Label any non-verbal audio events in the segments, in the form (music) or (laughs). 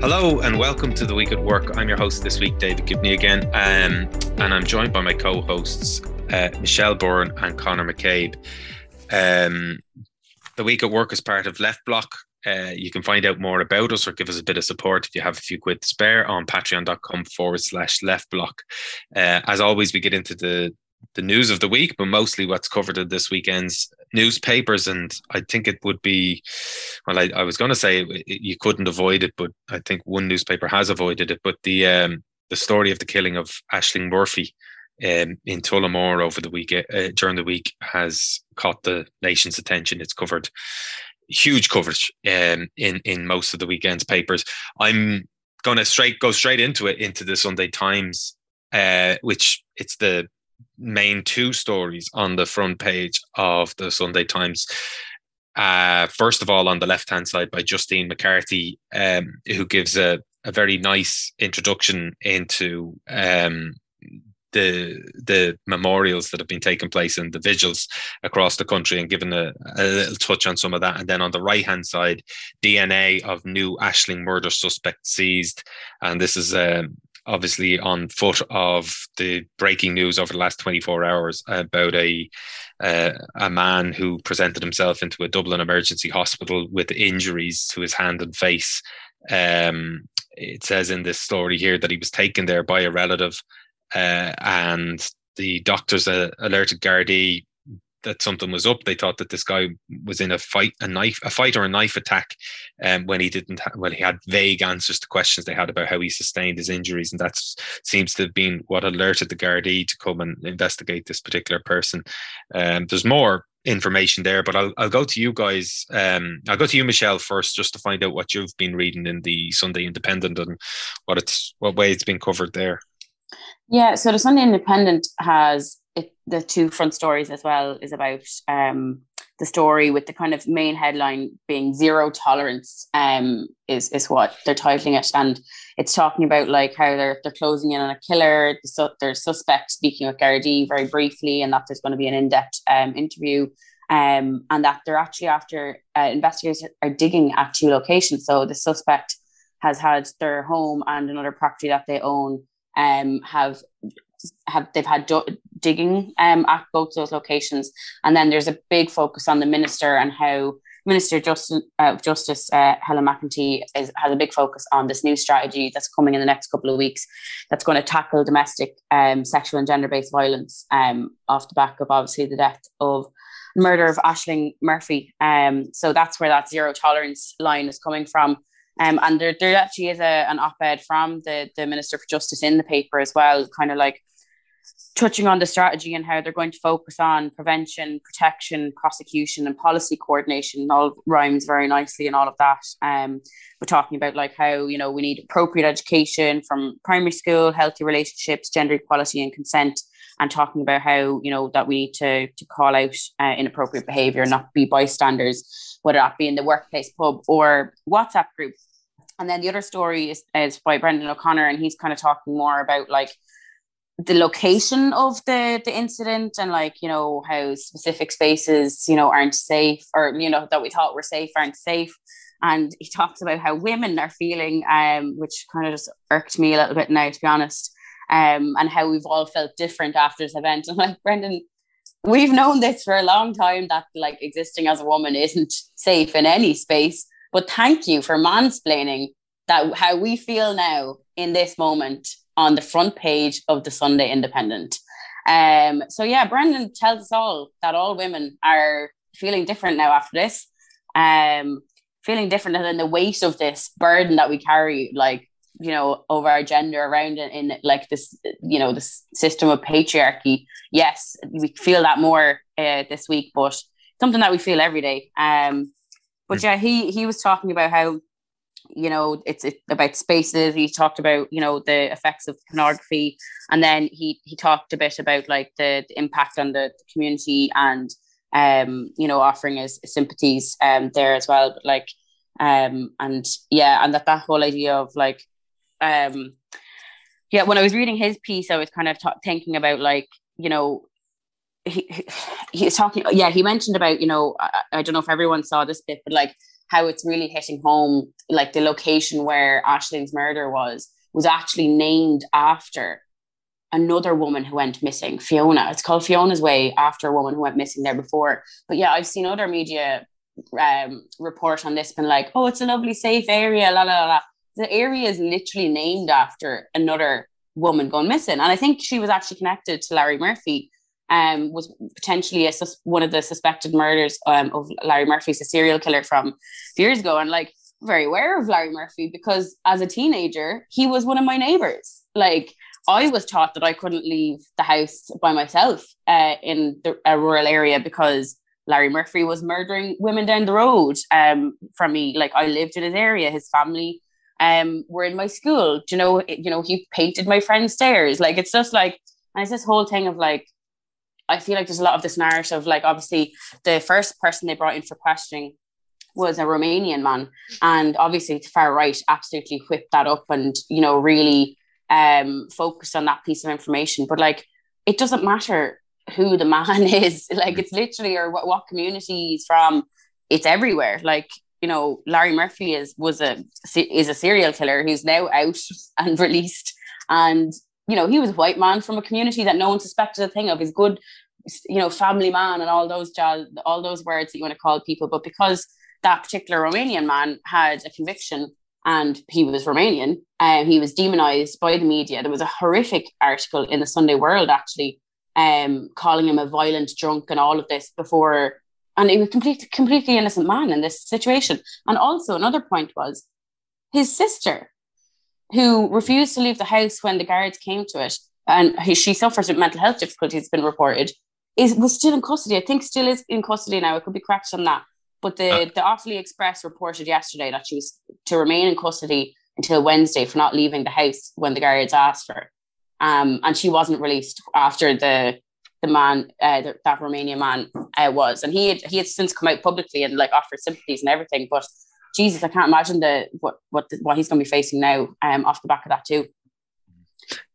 Hello and welcome to the week at work. I'm your host this week, David Gibney again, um, and I'm joined by my co-hosts uh, Michelle Byrne and Conor McCabe. Um, the week at work is part of Left Block. Uh, you can find out more about us or give us a bit of support if you have a few quid to spare on patreon.com forward slash left block. Uh, as always, we get into the the news of the week, but mostly what's covered in this weekend's newspapers. And I think it would be, well, I, I was going to say it, you couldn't avoid it, but I think one newspaper has avoided it. But the um, the story of the killing of Ashling Murphy um, in Tullamore over the week uh, during the week has caught the nation's attention. It's covered huge coverage um, in in most of the weekend's papers. I'm going to straight go straight into it into the Sunday Times, uh, which it's the main two stories on the front page of the Sunday Times. Uh, first of all, on the left hand side by Justine McCarthy, um, who gives a, a very nice introduction into um, the the memorials that have been taking place and the vigils across the country and given a, a little touch on some of that. And then on the right hand side, DNA of new Ashling murder suspect seized. And this is um, obviously on foot of the breaking news over the last 24 hours about a uh, a man who presented himself into a Dublin emergency hospital with injuries to his hand and face. Um, it says in this story here that he was taken there by a relative, uh, and the doctors uh, alerted Gardaí that something was up. They thought that this guy was in a fight, a knife, a fight or a knife attack, um, when he didn't. Ha- well, he had vague answers to questions they had about how he sustained his injuries, and that seems to have been what alerted the Gardaí to come and investigate this particular person. Um, there's more information there, but I'll I'll go to you guys. Um, I'll go to you, Michelle, first, just to find out what you've been reading in the Sunday Independent and what it's what way it's been covered there. Yeah, so the Sunday Independent has it, the two front stories as well is about um, the story with the kind of main headline being zero tolerance um, is is what they're titling it. And it's talking about like how they're they're closing in on a killer. The su- suspect speaking with Gardaí very briefly and that there's going to be an in-depth um, interview um, and that they're actually after uh, investigators are digging at two locations. So the suspect has had their home and another property that they own um, have have they've had do- digging um, at both those locations, and then there's a big focus on the minister and how Minister Justin, uh, Justice uh, Helen McEntee is, has a big focus on this new strategy that's coming in the next couple of weeks that's going to tackle domestic um, sexual and gender based violence um, off the back of obviously the death of murder of Ashling Murphy. Um, so that's where that zero tolerance line is coming from. Um, and there, there actually is a, an op-ed from the, the Minister for Justice in the paper as well, kind of like touching on the strategy and how they're going to focus on prevention, protection, prosecution, and policy coordination. All rhymes very nicely and all of that. Um, we're talking about like how you know we need appropriate education from primary school, healthy relationships, gender equality, and consent. And talking about how you know that we need to to call out uh, inappropriate behaviour, not be bystanders, whether that be in the workplace, pub, or WhatsApp group. And then the other story is, is by Brendan O'Connor, and he's kind of talking more about like the location of the the incident and like you know how specific spaces you know aren't safe or you know that we thought were safe aren't safe. And he talks about how women are feeling um which kind of just irked me a little bit now to be honest um and how we've all felt different after this event. (laughs) And like Brendan we've known this for a long time that like existing as a woman isn't safe in any space but thank you for mansplaining that how we feel now in this moment on the front page of the Sunday Independent. Um, so yeah, Brendan tells us all that all women are feeling different now after this. Um, feeling different than the weight of this burden that we carry, like you know, over our gender around in, in like this, you know, this system of patriarchy. Yes, we feel that more uh, this week, but something that we feel every day. Um, but yeah, he he was talking about how you know it's, it's about spaces. He talked about you know the effects of pornography. And then he he talked a bit about like the, the impact on the, community and um you know offering his sympathies um there as well. But like um and yeah and that that whole idea of like um yeah when i was reading his piece i was kind of thinking about like you know he, he he's talking yeah he mentioned about you know I, I don't know if everyone saw this bit but like how it's really hitting home, like the location where Ashling's murder was, was actually named after another woman who went missing, Fiona. It's called Fiona's Way after a woman who went missing there before. But yeah, I've seen other media um, report on this, been like, oh, it's a lovely, safe area, la la la. The area is literally named after another woman gone missing. And I think she was actually connected to Larry Murphy, um, was potentially a sus- one of the suspected murders um, of Larry Murphy's a serial killer from years ago. And like, very aware of Larry Murphy because as a teenager, he was one of my neighbors. Like, I was taught that I couldn't leave the house by myself uh, in the, a rural area because Larry Murphy was murdering women down the road um, from me. Like I lived in his area, his family um, were in my school. Do you know, you know, he painted my friend's stairs. Like it's just like, and it's this whole thing of like, I feel like there's a lot of this narrative. Like obviously, the first person they brought in for questioning was a Romanian man, and obviously the far right absolutely whipped that up and you know really um, focused on that piece of information. But like, it doesn't matter who the man (laughs) is. Like, it's literally or what, what community he's from. It's everywhere. Like, you know, Larry Murphy is was a is a serial killer who's now out (laughs) and released, and you know he was a white man from a community that no one suspected a thing of. He's good, you know, family man and all those all those words that you want to call people. But because that particular Romanian man had a conviction and he was Romanian. um, he was demonized by the media. There was a horrific article in the Sunday World actually um, calling him a violent drunk and all of this before. And he was completely, completely innocent man in this situation. And also another point was his sister, who refused to leave the house when the guards came to it, and he, she suffers with mental health difficulties. Been reported, is was still in custody. I think still is in custody now. It could be correct on that. But the, uh, the Offaly Express reported yesterday that she was to remain in custody until Wednesday for not leaving the house when the guards asked her. Um, and she wasn't released after the the man, uh, the, that Romanian man, uh, was, and he had he had since come out publicly and like offered sympathies and everything. But Jesus, I can't imagine the what what the, what he's going to be facing now um, off the back of that too.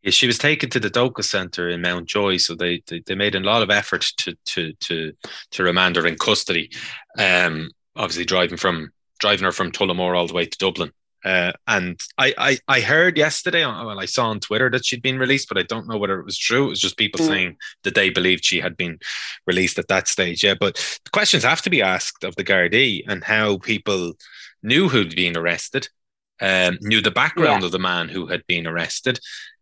Yeah, she was taken to the Dóchas Centre in Mountjoy, so they, they, they made a lot of effort to to to to remand her in custody. Um, obviously driving from driving her from Tullamore all the way to Dublin. Uh, and I, I I heard yesterday, well, I saw on Twitter that she'd been released, but I don't know whether it was true. It was just people mm. saying that they believed she had been released at that stage. Yeah, but the questions have to be asked of the Gardaí and how people knew who'd been arrested, um, knew the background yeah. of the man who had been arrested,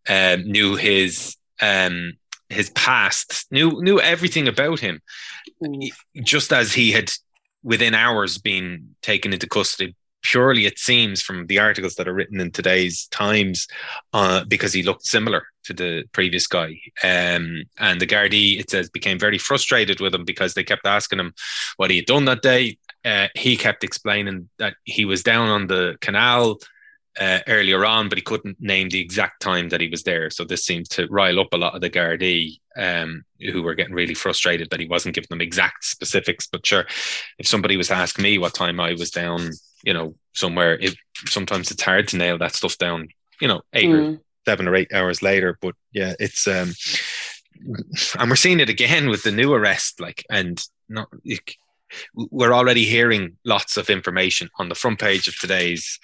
um, knew his um, his past, knew knew everything about him, mm. just as he had within hours been taken into custody. Purely, it seems from the articles that are written in today's Times, uh, because he looked similar to the previous guy. Um, and the Gardaí, it says, became very frustrated with him because they kept asking him what he had done that day. Uh, he kept explaining that he was down on the canal uh, earlier on, but he couldn't name the exact time that he was there. So this seemed to rile up a lot of the Gardaí um, who were getting really frustrated that he wasn't giving them exact specifics. But sure, if somebody was to ask me what time I was down, you know, somewhere, it sometimes it's hard to nail that stuff down. You know, eight mm. or seven or eight hours later. But yeah, it's um, and we're seeing it again with the new arrest. Like, and not. We're already hearing lots of information on the front page of today's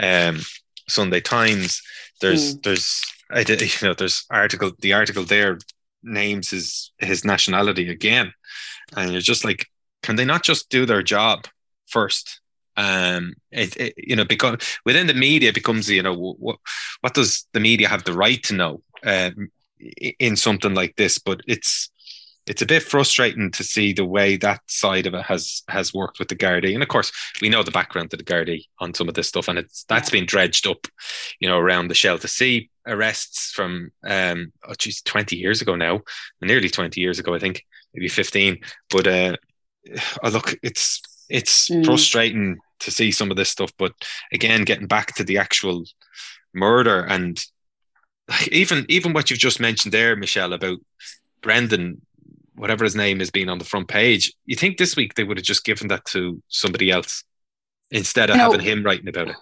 um, Sunday Times. There's mm. there's I did, (laughs) you know there's article the article there names his his nationality again, and you're just like, can they not just do their job first? Um, it, it you know because within the media becomes you know what what does the media have the right to know um, in something like this? But it's it's a bit frustrating to see the way that side of it has has worked with the Gardaí. And of course, we know the background to the Gardaí on some of this stuff, and it's that's been dredged up, you know, around the Shell to Sea arrests from um oh geez, 20 years ago now, nearly 20 years ago, I think, maybe 15. But uh oh, look, it's it's mm. frustrating to see some of this stuff. But again, getting back to the actual murder and even even what you've just mentioned there, Michelle, about Brendan whatever his name is being on the front page. You think this week they would have just given that to somebody else instead of you know, having him writing about it?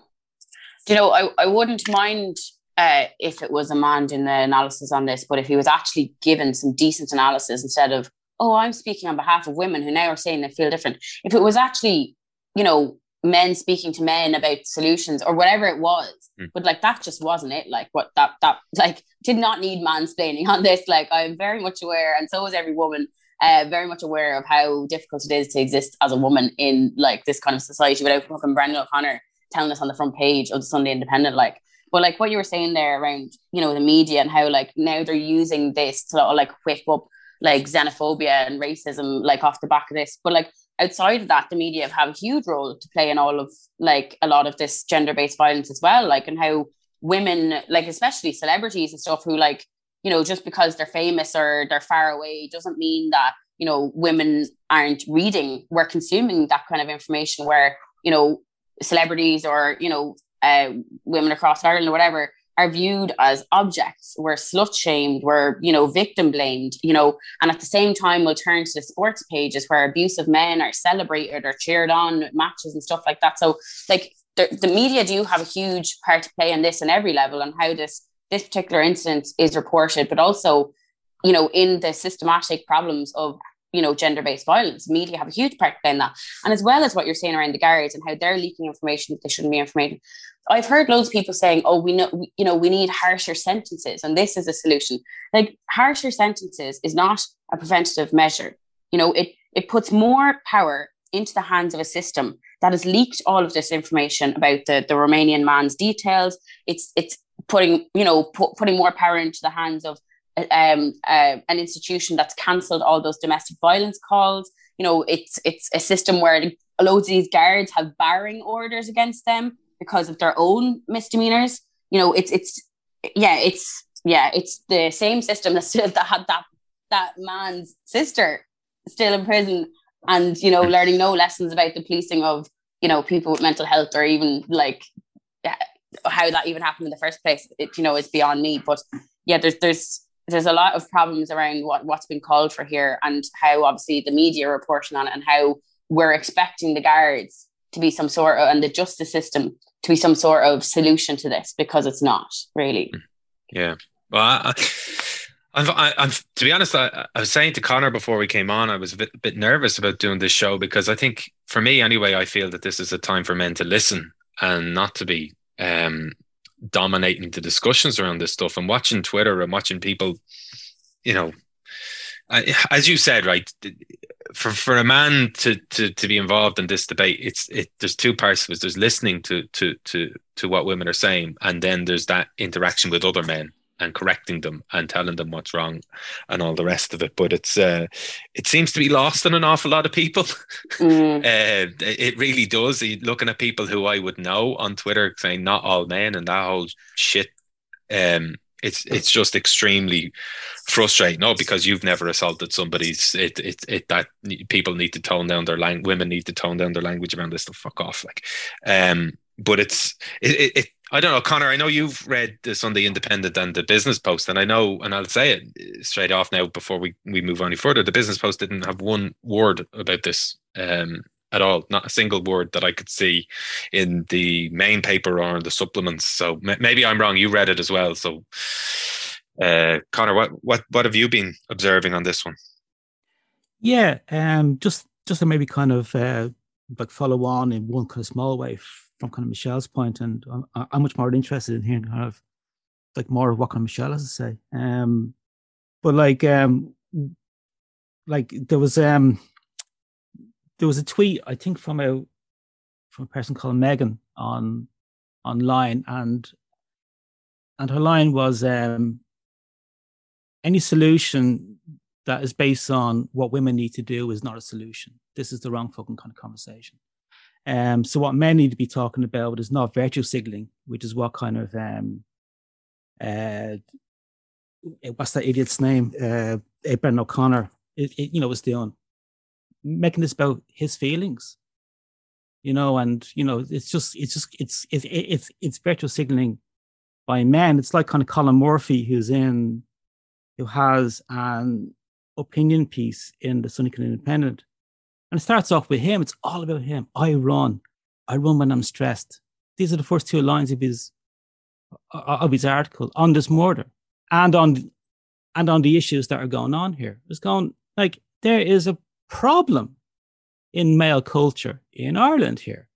You know, I, I wouldn't mind uh, if it was a man doing the analysis on this, but if he was actually given some decent analysis instead of, oh, I'm speaking on behalf of women who now are saying they feel different. If it was actually, you know, men speaking to men about solutions or whatever it was. Mm. But like that just wasn't it. Like what that that (laughs) like did not need mansplaining on this. Like I'm very much aware, and so is every woman. Uh, very much aware of how difficult it is to exist as a woman in like this kind of society without fucking Brendan O'Connor telling us on the front page of the Sunday Independent, like but like what you were saying there around, you know, the media and how like now they're using this to like whip up like xenophobia and racism like off the back of this. But like outside of that, the media have a huge role to play in all of like a lot of this gender-based violence as well. Like and how women, like especially celebrities and stuff who like, you know, just because they're famous or they're far away doesn't mean that, you know, women aren't reading, we're consuming that kind of information where, you know, celebrities or, you know, uh, women across Ireland or whatever are viewed as objects. We're slut shamed. We're, you know, victim blamed, you know, and at the same time, we'll turn to the sports pages where abusive men are celebrated or cheered on matches and stuff like that. So, like, the, the media do have a huge part to play in this in every level and how this this particular incident is reported, but also, you know, in the systematic problems of you know gender-based violence media have a huge part in that and as well as what you're saying around the guards and how they're leaking information that they shouldn't be information I've heard loads of people saying, "Oh, we know, we, you know, we need harsher sentences, and this is a solution." Like harsher sentences is not a preventative measure. You know, it it puts more power into the hands of a system that has leaked all of this information about the the Romanian man's details. It's it's putting you know pu- putting more power into the hands of um, uh, an institution that's cancelled all those domestic violence calls. You know, it's it's a system where loads of these guards have barring orders against them because of their own misdemeanors. You know, it's it's yeah, it's yeah, it's the same system (laughs) that that had that that man's sister still in prison and you know learning no lessons about the policing of you know people with mental health or even like how that even happened in the first place it you know is beyond me but yeah there's there's there's a lot of problems around what what's been called for here and how obviously the media are reporting on it and how we're expecting the guards to be some sort of and the justice system to be some sort of solution to this because it's not really. Hmm. Yeah. Well, I, I'm, I, I'm, to be honest, I, I, was saying to Conor before we came on, I was a bit, bit nervous about doing this show because I think, for me anyway, I feel that this is a time for men to listen and not to be um, dominating the discussions around this stuff. And watching Twitter and watching people, you know, I, as you said, right, for for a man to to to be involved in this debate, it's it. There's two parts of it. There's listening to to to to what women are saying, and then there's that interaction with other men and correcting them and telling them what's wrong and all the rest of it. But it's uh, it seems to be lost on an awful lot of people. Mm. (laughs) uh, it really does. Looking at people who I would know on Twitter saying not all men and that whole shit. Um, it's it's just extremely frustrating. No, because you've never assaulted somebody's. It it it that people need to tone down their language. Women need to tone down their language around this. To fuck off, like. Um, but it's it, it, it I don't know, Conor. I know you've read the Sunday Independent and the Business Post, and I know, and I'll say it straight off now before we, we move any further. The Business Post didn't have one word about this um, at all, not a single word that I could see in the main paper or in the supplements. So m- maybe I'm wrong. You read it as well. So, uh, Conor, what what what have you been observing on this one? Yeah, um, just just to maybe kind of uh, like follow on in one kind of small way from kind of Michelle's point, and I'm, I'm much more interested in hearing kind of like more of what kind of Michelle has to say. Um, but like um, like there was um there was a tweet I think from a from a person called Megan on online, and and her line was um, any solution that is based on what women need to do is not a solution. This is the wrong fucking kind of conversation. Um, so what men need to be talking about is not virtue signaling, which is what kind of um, uh, what's that idiot's name? Uh, O'Connor, it, it, you know, was doing. Making this about his feelings you know and you know it's just it's just it's it's it's it's virtual signaling by men. It's like kind of colin murphy who's in who has an opinion piece in the sunday independent and it starts off with him. It's all about him. I run. I run when i'm stressed. These are the first two lines of his of his article on this murder and on and on the issues that are going on here. It's going like there is a problem in male culture in Ireland here.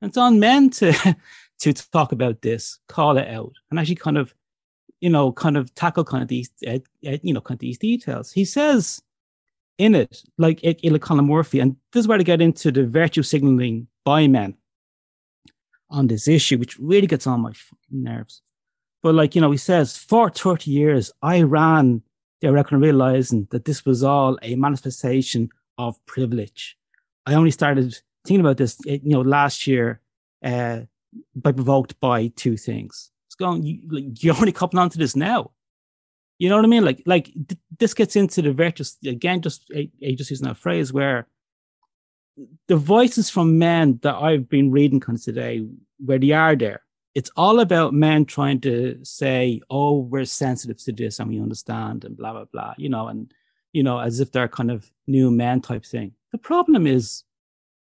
And it's on men to (laughs) to talk about this, call it out, and actually kind of, you know, kind of tackle kind of these, uh, uh, you know, kind of these details. He says in it, like Ila Murphy, and this is where I get into the virtue signaling by men on this issue, which really gets on my nerves. But like, you know, he says, for 30 years, I ran the reckon realizing that this was all a manifestation of privilege. I only started thinking about this, eh, you know, last year, uh, by provoked by two things. It's going, you, like, you're only coupling onto this now. You know what I mean? Like, like th- this gets into the virtuous again. Just I, just using that phrase where the voices from men that I've been reading kind of today, where they are there, it's all about men trying to say, "Oh, we're sensitive to this and we understand," and blah blah blah. You know, and you know, as if they're kind of new men type thing. The problem is,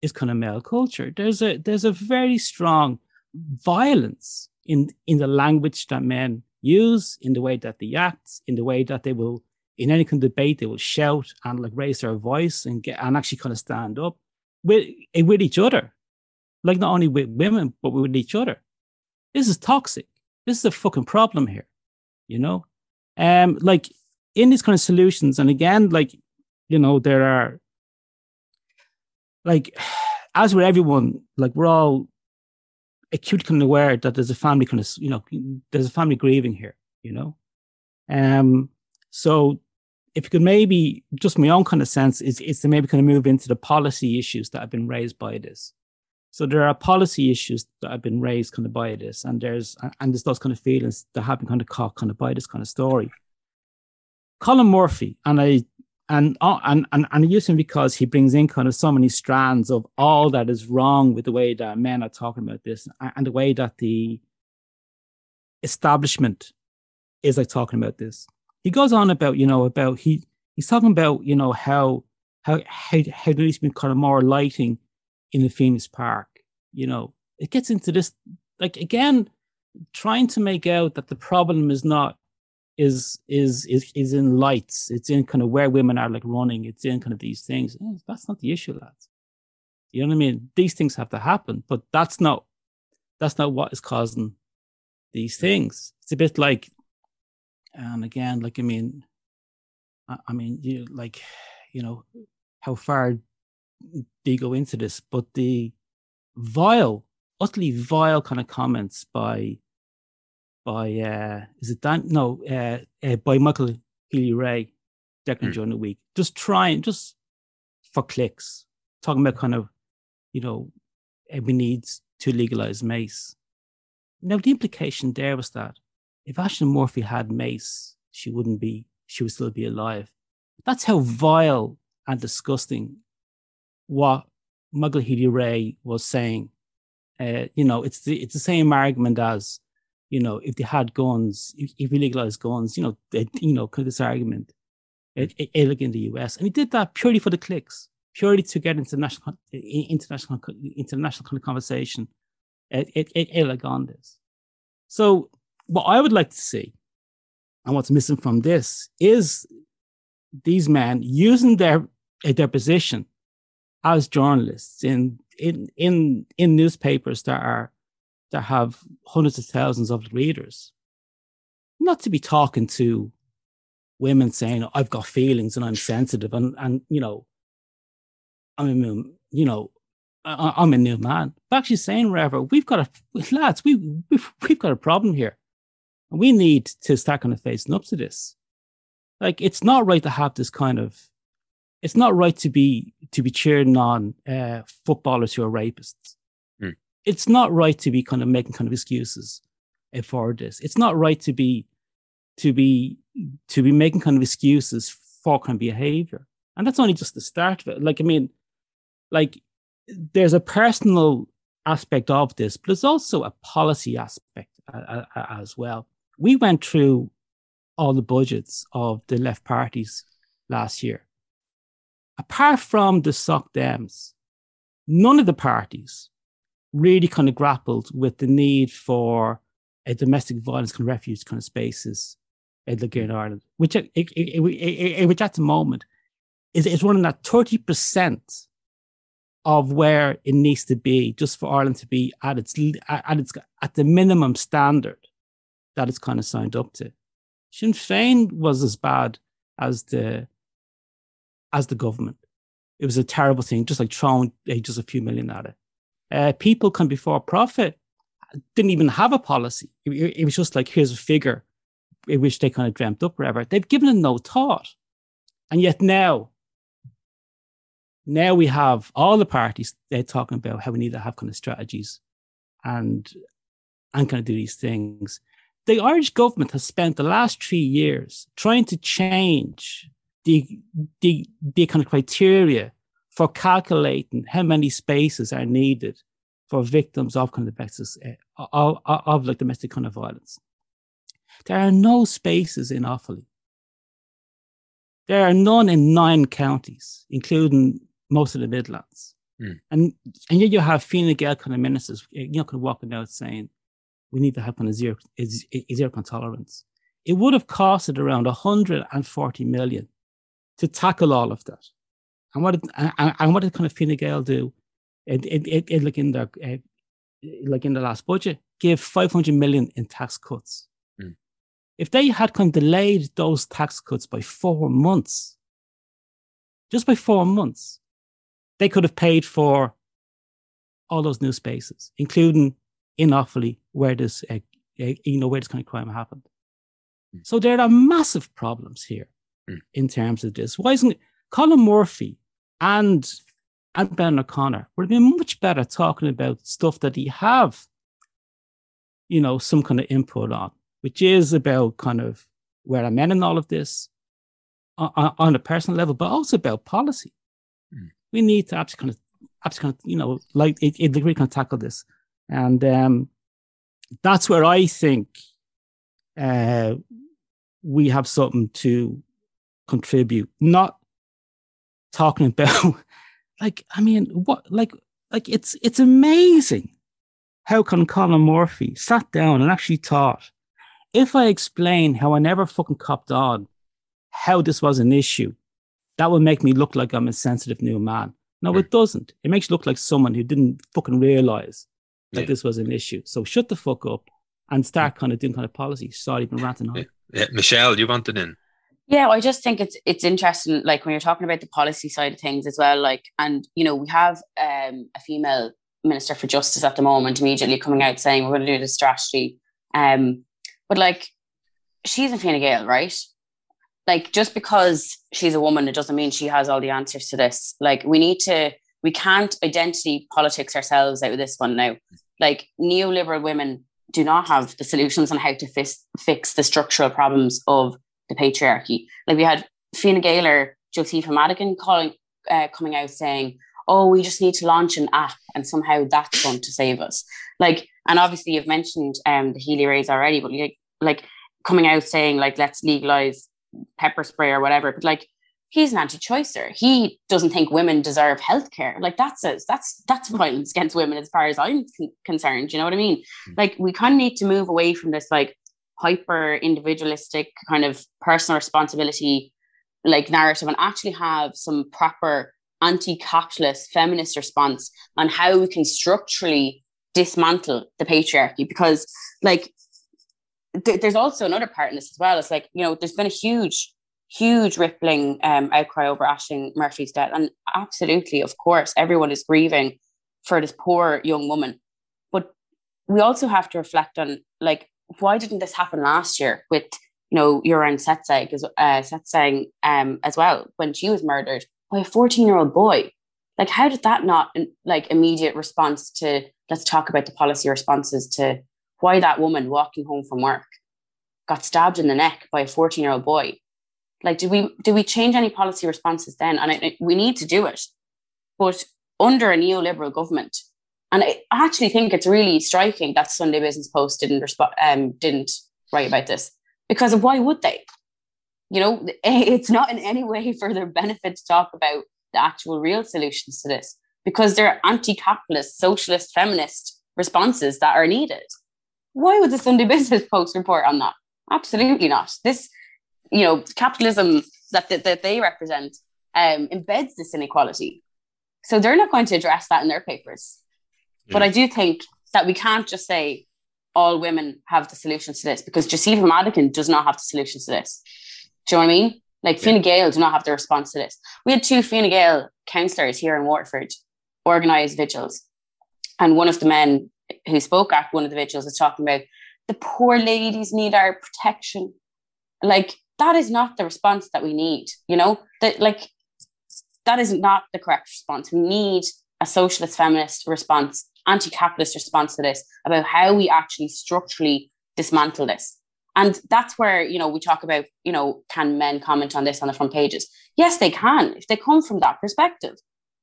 is kind of male culture. There's a there's a very strong violence in in the language that men use, in the way that they act, in the way that they will in any kind of debate they will shout and like raise their voice and get and actually kind of stand up with with each other, like not only with women but with each other. This is toxic. This is a fucking problem here, you know. Um, like in these kind of solutions, and again, like you know, there are like (sighs) as with everyone, like we're all acutely aware that there's a family kind of you know there's a family grieving here, you know. Um, so if you could maybe just my own kind of sense is, is to maybe kind of move into the policy issues that have been raised by this. So there are policy issues that have been raised kind of by this, and there's and there's those kind of feelings that have been kind of caught kind of by this kind of story. Colin Murphy, and I and uh, and and, and I use him because he brings in kind of so many strands of all that is wrong with the way that men are talking about this and the way that the establishment is like talking about this he goes on about you know about he he's talking about you know how how how, how there needs to be kind of more lighting in the Phoenix Park. You know, it gets into this like again, trying to make out that the problem is not is is is is in lights. It's in kind of where women are like running. It's in kind of these things. Eh, that's not the issue, lads. You know what I mean? These things have to happen, but that's not that's not what is causing these things. It's a bit like and again, like I mean, I, I mean, you like, you know, how far they go into this, but the vile, utterly vile kind of comments by by uh is it Dan no uh, uh by Michael Healy-Rae Declan mm. during the week. Just trying just for clicks, talking about kind of, you know, we need to legalize mace. Now the implication there was that if Ashling Murphy had mace, she wouldn't be, she would still be alive. That's how vile and disgusting what Michael Healy-Rae was saying. Uh, you know, it's the, it's the same argument as, you know, if they had guns, if, we legalized guns, you know, they, you know, this argument, it, it, in the US. And he did that purely for the clicks, purely to get international, international, international kind of conversation. It, it, it, on this. So what I would like to see, and what's missing from this, is these men using their uh, their position as journalists in in in in newspapers that are that have hundreds of thousands of readers, not to be talking to women saying I've got feelings and I'm sensitive and and you know I'm a you know I'm a new man. But actually saying wherever we've got a lads, we we've, we've got a problem here. And we need to start kind of facing up to this. Like, it's not right to have this kind of, it's not right to be, to be cheering on uh, footballers who are rapists. It's not right to be kind of making kind of excuses for this. It's not right to be, to be, to be making kind of excuses for kind of behavior. And that's only just the start of it. Like, I mean, like, there's a personal aspect of this, but there's also a policy aspect uh, uh, as well we went through all the budgets of the left parties last year. Apart from the Soc Dems, none of the parties really kind of grappled with the need for a domestic violence kind of refuge kind of spaces in in mm. Ireland, which, it, it, it, which at the moment is, is running at 30% of where it needs to be just for Ireland to be at its at its at the minimum standard that it's kind of signed up to. Sinn Féin was as bad as the as the government. It was a terrible thing, just like throwing just a few million at it. Uh, people come before profit didn't even have a policy. It, it, was just like here's a figure, in which they kind of dreamt up, whatever. They've given it no thought, and yet now now we have all the parties they're talking about how we need to have kind of strategies and and kind of do these things. The Irish government has spent the last three years trying to change the the the kind of criteria for calculating how many spaces are needed for victims of kind eh, of domestic of, of, like domestic kind of violence. There are no spaces in Offaly. There are none in nine counties, including most of the Midlands. Mm. And and yet you have Fine Gael kind of ministers, eh, you know, kind of walking out saying, we need to have kind of zero, eh, zero tolerance. It would have costed around 140 million to tackle all of that. And what did, and, and what did kind of Fine Gael do? It, it, it, it like in the uh, like in the last budget, give 500 million in tax cuts. Mm. If they had kind of delayed those tax cuts by four months, just by four months, they could have paid for all those new spaces, including in Offaly, where this, uh, you know, where this kind of crime happened. Mm. So there are massive problems here mm. in terms of this. Why isn't Colin Murphy and and Ben O'Connor would have been much better talking about stuff that he have, you know, some kind of input on, which is about kind of where I'm at in all of this on, on a personal level, but also about policy. Mm we need to actually kind of, actually kind of, you know, like it, it really kind of tackle this. And um, that's where I think uh, we have something to contribute, not talking about (laughs) like, I mean, what, like, like it's, it's amazing how can Colin Murphy sat down and actually thought, if I explain how I never fucking copped on how this was an issue, that will make me look like I'm a sensitive new man. No, mm. it doesn't. It makes you look like someone who didn't fucking realize that yeah. this was an issue. So shut the fuck up and start kind of doing kind of policy. Sorry, been ranting on. Yeah. yeah. Michelle, you wanted in? Yeah, I just think it's it's interesting, like when you're talking about the policy side of things as well. Like, and you know, we have um, a female minister for justice at the moment, immediately coming out saying we're going to do the strategy. Um, but like, she's in Fine Gael, right? like just because she's a woman, it doesn't mean she has all the answers to this. Like we need to, we can't identity politics ourselves out of this one now. Like neoliberal women do not have the solutions on how to fix, fix the structural problems of the patriarchy. Like we had Fine Gaeler, Josepha Madigan calling, uh, coming out saying, "Oh, we just need to launch an app, and somehow that's going to save us." Like, and obviously you've mentioned um, the Healy-Raes already, but like, like coming out saying like, "Let's legalize pepper spray or whatever. But like he's an anti-choicer. He doesn't think women deserve healthcare. Like that's a, that's that's violence against women as far as I'm con- concerned. You know what I mean? Mm-hmm. Like we kind of need to move away from this like hyper individualistic kind of personal responsibility like narrative and actually have some proper anti-capitalist feminist response on how we can structurally dismantle the patriarchy because like th- there's also another part in this as well. It's like, you know, there's been a huge, huge rippling um, outcry over Ashling Murphy's death. And absolutely, of course, everyone is grieving for this poor young woman. But we also have to reflect on, like, why didn't this happen last year with, you know, Joran Setsang, uh, Setsang um, as well, when she was murdered by a 14 year old boy? Like, how did that not, like, immediate response to, let's talk about the policy responses to why that woman walking home from work got stabbed in the neck by a 14 year old boy. Like, did we did we change any policy responses then? And I, we need to do it, but under a neoliberal government. And I actually think it's really striking that Sunday Business Post didn't resp- um, didn't write about this because why would they? You know, (laughs) it's not in any way for their benefit to talk about the actual real solutions to this because they're anti-capitalist, socialist, feminist responses that are needed. Why would the Sunday (laughs) Business Post report on that? Absolutely not. This, you know, capitalism that, that, that they represent um, embeds this inequality. So they're not going to address that in their papers. Mm. But I do think that we can't just say all women have the solutions to this because Josepha Madigan does not have the solutions to this. Do you know what I mean? Like yeah. Fine Gael do not have the response to this. We had two Fine Gael councillors here in Waterford organise vigils. And one of the men who spoke at one of the vigils was talking about the poor ladies need our protection. Like that is not the response that we need, you know? That like that is not the correct response. We need a socialist feminist response, anti-capitalist response to this about how we actually structurally dismantle this. And that's where, you know, we talk about, you know, can men comment on this on the front pages? Yes, they can, if they come from that perspective.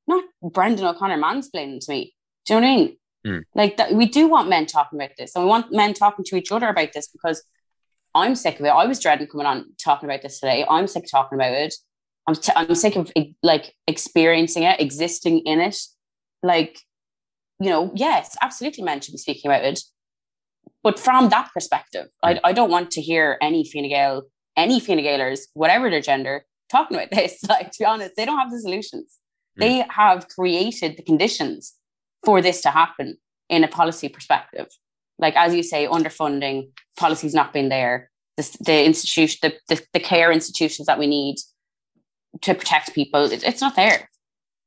Not Brendan O'Connor mansplaining to me. Do you know what I mean? Mm. Like that, we do want men talking about this, and we want men talking to each other about this because I'm sick of it. I was dreading coming on talking about this today. I'm sick of talking about it. I'm t- I'm sick of like experiencing it, existing in it. Like, you know, yes, absolutely, men should be speaking about it, but from that perspective, I, I don't want to hear any Fine Gael, any Fine Gaelers, whatever their gender, talking about (laughs) this. Like to be honest, they don't have the solutions. Mm. They have created the conditions for this to happen in a policy perspective. Like as you say, underfunding, policies not being there, the, the institution, the, the, the care institutions that we need to protect people, it, it's not there.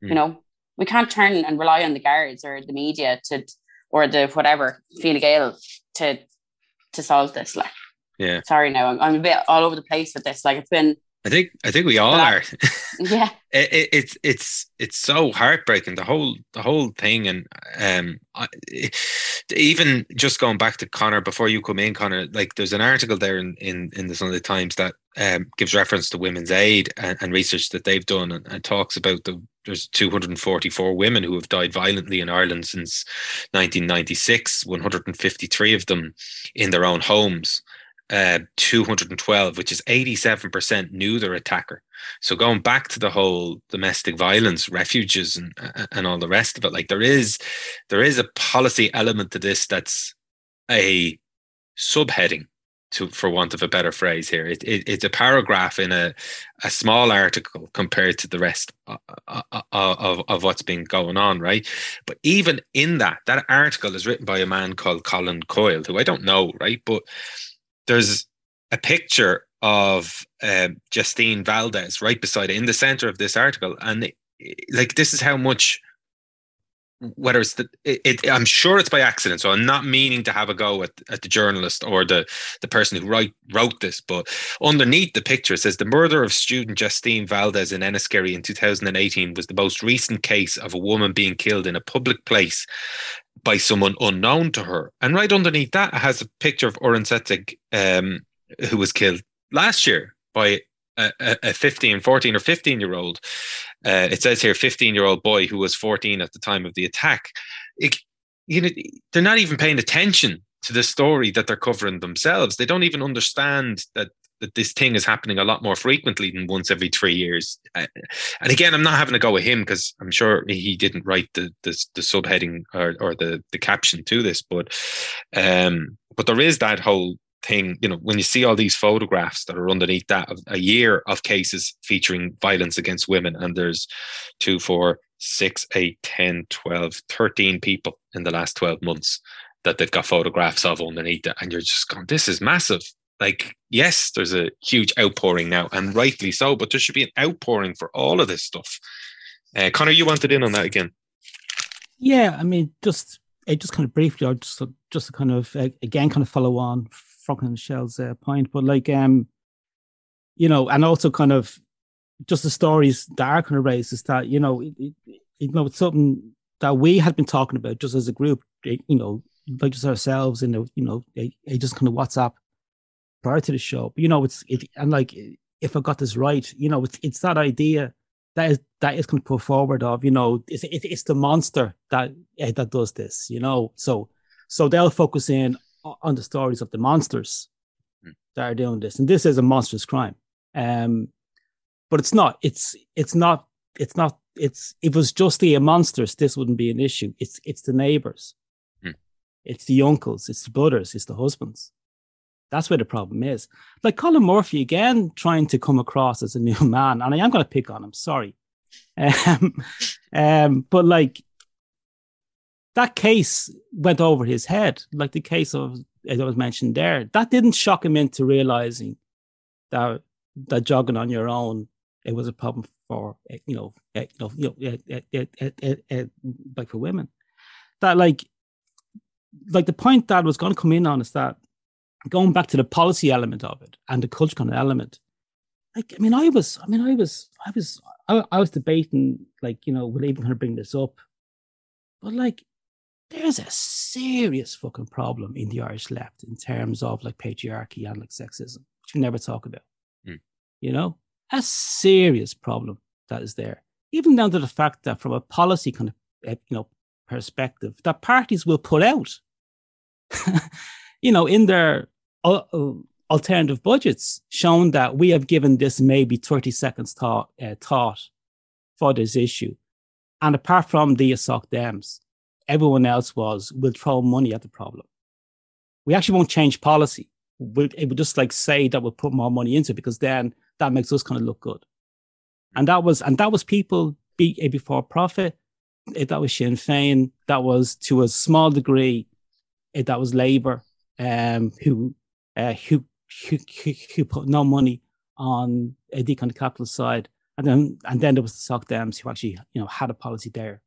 Mm. You know, we can't turn and rely on the guards or the media to or the whatever Fine Gael to to solve this. Like, yeah. Sorry, now I'm, I'm a bit all over the place with this. Like, it's been I think I think we all are. (laughs) yeah, (laughs) it, it, it's it's it's so heartbreaking the whole the whole thing, and um, I, even just going back to Conor before you come in, Conor. Like, there's an article there in in, in the Sunday Times that um, gives reference to Women's Aid and, and research that they've done, and, and talks about the there's 244 women who have died violently in Ireland since 1996. 153 of them in their own homes uh, 212, which is 87% knew their attacker. So going back to the whole domestic violence, refuges, and and all the rest of it, like there is there is a policy element to this that's a subheading to for want of a better phrase here. It, it, it's a paragraph in a, a small article compared to the rest of, of, of what's been going on right? But even in that that article is written by a man called colin coyle who i don't know right? But there's a picture of um, Jastine Valdez right beside it in the center of this article, and it, like this is how much. Whether it's the, it, it, I'm sure it's by accident, so I'm not meaning to have a go at, at the journalist or the the person who write wrote this. But underneath the picture it says the murder of student Jastine Valdez in Enniskerry in 2018 was the most recent case of a woman being killed in a public place by someone unknown to her. And right underneath that has a picture of Oren Setzig, um, who was killed last year by a, a 15, 14 or 15 year old. Uh, it says here 15 year old boy who was 14 at the time of the attack. It, you know, they're not even paying attention to the story that they're covering themselves. They don't even understand that that this thing is happening a lot more frequently than once every three years. Uh, and again, I'm not having to go with him because I'm sure he didn't write the the, the subheading or, or the the caption to this, but um, but there is that whole thing. You know, when you see all these photographs that are underneath that of a year of cases featuring violence against women, and there's two, four, six, eight, 10, 12, 13 people in the last 12 months that they've got photographs of underneath it, and you're just going, this is massive like yes there's a huge outpouring now and rightly so but there should be an outpouring for all of this stuff. Uh, conor you wanted in on that again. Yeah i mean just uh, just kind of briefly i just just to kind of uh, again kind of follow on from michelle's uh, point but like um you know and also kind of just the stories that are kind of raised is that you know it, it, you know it's something that we had been talking about just as a group you know like just ourselves the you know a just kind of whatsapp prior to the show. But, you know, it's it and like if I got this right, you know, it's it's that idea that is that is going to put forward of you know it's it, it's the monster that uh, that does this, you know. So so they'll focus in on the stories of the monsters mm. that are doing this, and this is a monstrous crime. Um, but it's not. It's it's not. It's not. It's if it was just the monsters, this wouldn't be an issue. It's it's the neighbors, mm. it's the uncles, it's the brothers, it's the husbands. That's where the problem is. Like Colin Murphy again, trying to come across as a new (laughs) man, and I am going to pick on him. Sorry, um, Um, but like that case went over his head, like the case of as I was mentioned there. That didn't shock him into realizing that that jogging on your own it was a problem for eh, eh, you know you know you know it, it, it, like for women. That like like the point that was going to come in on is that going back to the policy element of it and the culture kind of element. Like I mean, I was I mean I was I was I, I was debating like you know will I even kind of bring this up, but like there's a serious fucking problem in the Irish left in terms of like patriarchy and like sexism, which we never talk about. Mm. You know, a serious problem that is there, even down to the fact that from a policy kind of eh, you know perspective, that parties will put out, (laughs) you know, in their uh, uh, alternative budgets, shown that we have given this maybe 30 seconds thought, uh, thought for this issue. And apart from the Assoc Dems, everyone else was, we'll throw money at the problem. We actually won't change policy. We'll, it would just like say that we'll put more money into it because then that makes us kind of look good. And that was, and that was people be, a before profit. That was Sinn Féin. That was to a small degree, that was Labour, um, who, uh, who, who, who, who put no money on a of capital side. And then, and then there was the Soc Dems who actually, you know, had a policy there.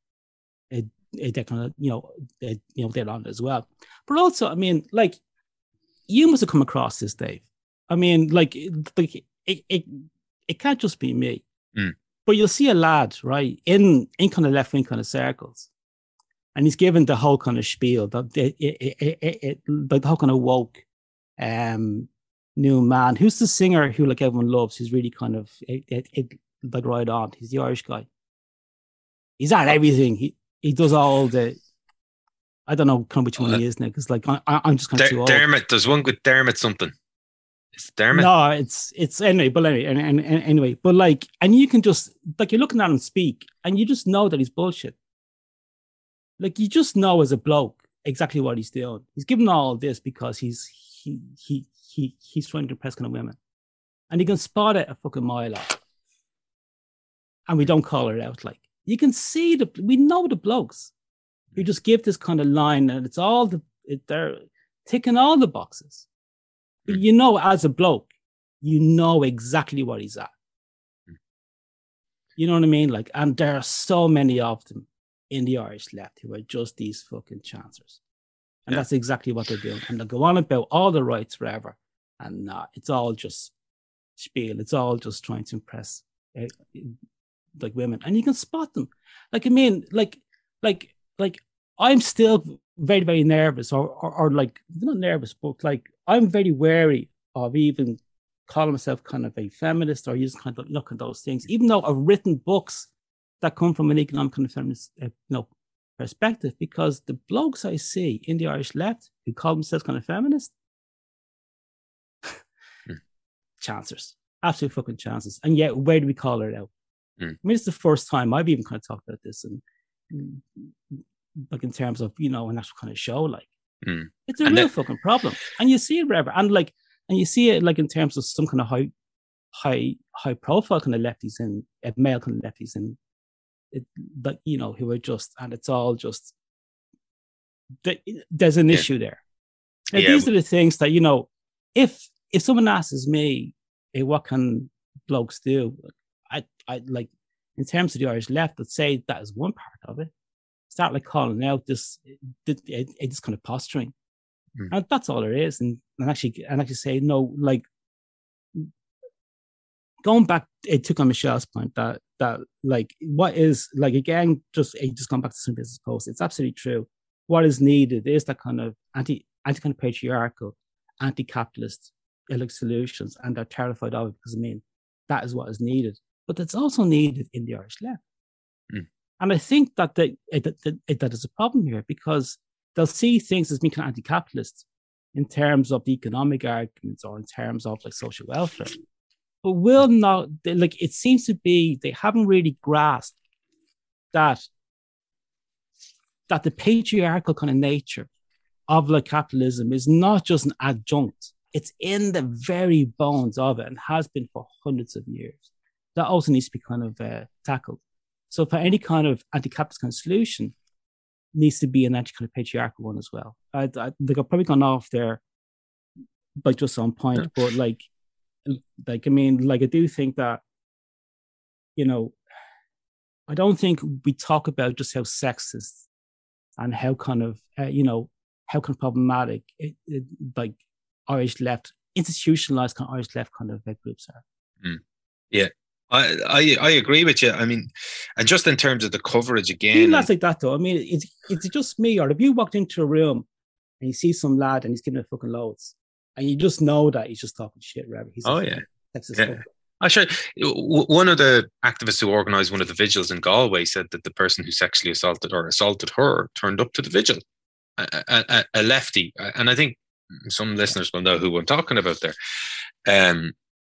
They kind of you know you know they're on it as well. But also, I mean, like you must have come across this, Dave. I mean, like like it it, it can't just be me. Mm. But you'll see a lad right in in kind of left wing kind of circles, and he's given the whole kind of spiel that it, it, it, it, it like the whole kind of woke um new man who's the singer who like everyone loves who's really kind of like right on he's the irish guy he's at everything he he does all the. I don't know kind of which one he is now because like I, am just kind of Der- Dermot. There's one with Dermot something. It's Dermot. No, it's it's anyway, but anyway, and, and, and anyway, but like, and you can just like you're looking at him speak, and you just know that he's bullshit. Like you just know as a bloke exactly what he's doing. He's giving all this because he's he he he he's trying to impress kind of women, and he can spot it a fucking mile off, and we don't call it out like you can see the we know the blokes who just give this kind of line and it's all the it, they're ticking all the boxes. But you know, as a bloke, you know exactly what he's at. You know what I mean? Like, and there are so many of them in the Irish left who are just these fucking chancers. And yeah. that's exactly what they're doing. And they'll go on about all the rights forever. And it's all just spiel. It's all just trying to impress uh, like women, and you can spot them. Like I mean, like like like I'm still very very nervous, or or, or like not nervous, but like I'm very wary of even calling myself kind of a feminist or using kind of look at those things, even though I've written books that come from an economic kind of feminist, uh, you know, perspective, because the blokes I see in the Irish left who call themselves kind of feminist, hmm. chancers, absolute fucking chances. And yet, where do we call it out? Mm. I mean, it's the first time I've even kind of talked about this, and like in terms of you know an actual kind of show, like mm. it's a and real that- fucking problem, and you see it wherever, and like, and you see it like in terms of some kind of high, high, high profile kind of lefties and uh, male kind of lefties, and it, like you know who are just, and it's all just there's an yeah. issue there. Now, yeah. These are the things that you know. If if someone asks me, hey, what can blokes do? I, I like in terms of the Irish left, let's say that is one part of it. Start like calling out this, it, it, it kind of posturing, mm. and that's all there is. And, and actually, and actually say no, like going back, it took on Michelle's point that that like what is like again, just just going back to some business post. It's absolutely true. What is needed is that kind of anti anti kind of patriarchal, anti capitalist like solutions, and they're terrified of it because I mean that is what is needed but it's also needed in the Irish left. Mm. And I think that, the, that, that, that is a problem here because they'll see things as being kind of anti-capitalist in terms of the economic arguments or in terms of like social welfare. But will not like it seems to be they haven't really grasped that that the patriarchal kind of nature of like capitalism is not just an adjunct. It's in the very bones of it and has been for hundreds of years that also needs to be kind of uh, tackled. So for any kind of anti-capitalist kind of solution, needs to be an anti kind of patriarchal one as well. I, I think I've probably gone off there, like just on point, yeah. but like, like I mean, like I do think that, you know, I don't think we talk about just how sexist and how kind of uh, you know how kind of problematic it, it, like Irish left institutionalized kind of Irish left kind of groups are. Mm. Yeah, I, I I agree with you. I mean, and just in terms of the coverage again, lads like that though. I mean, it's it's just me, or if you walked into a room and you see some lad and he's giving a fucking loads, and you just know that he's just talking shit, right? He's oh yeah, that's yeah. I sure one of the activists who organised one of the vigils in Galway said that the person who sexually assaulted or assaulted her turned up to the vigil, a, a, a lefty, and I think some listeners will know who I'm talking about there. Um,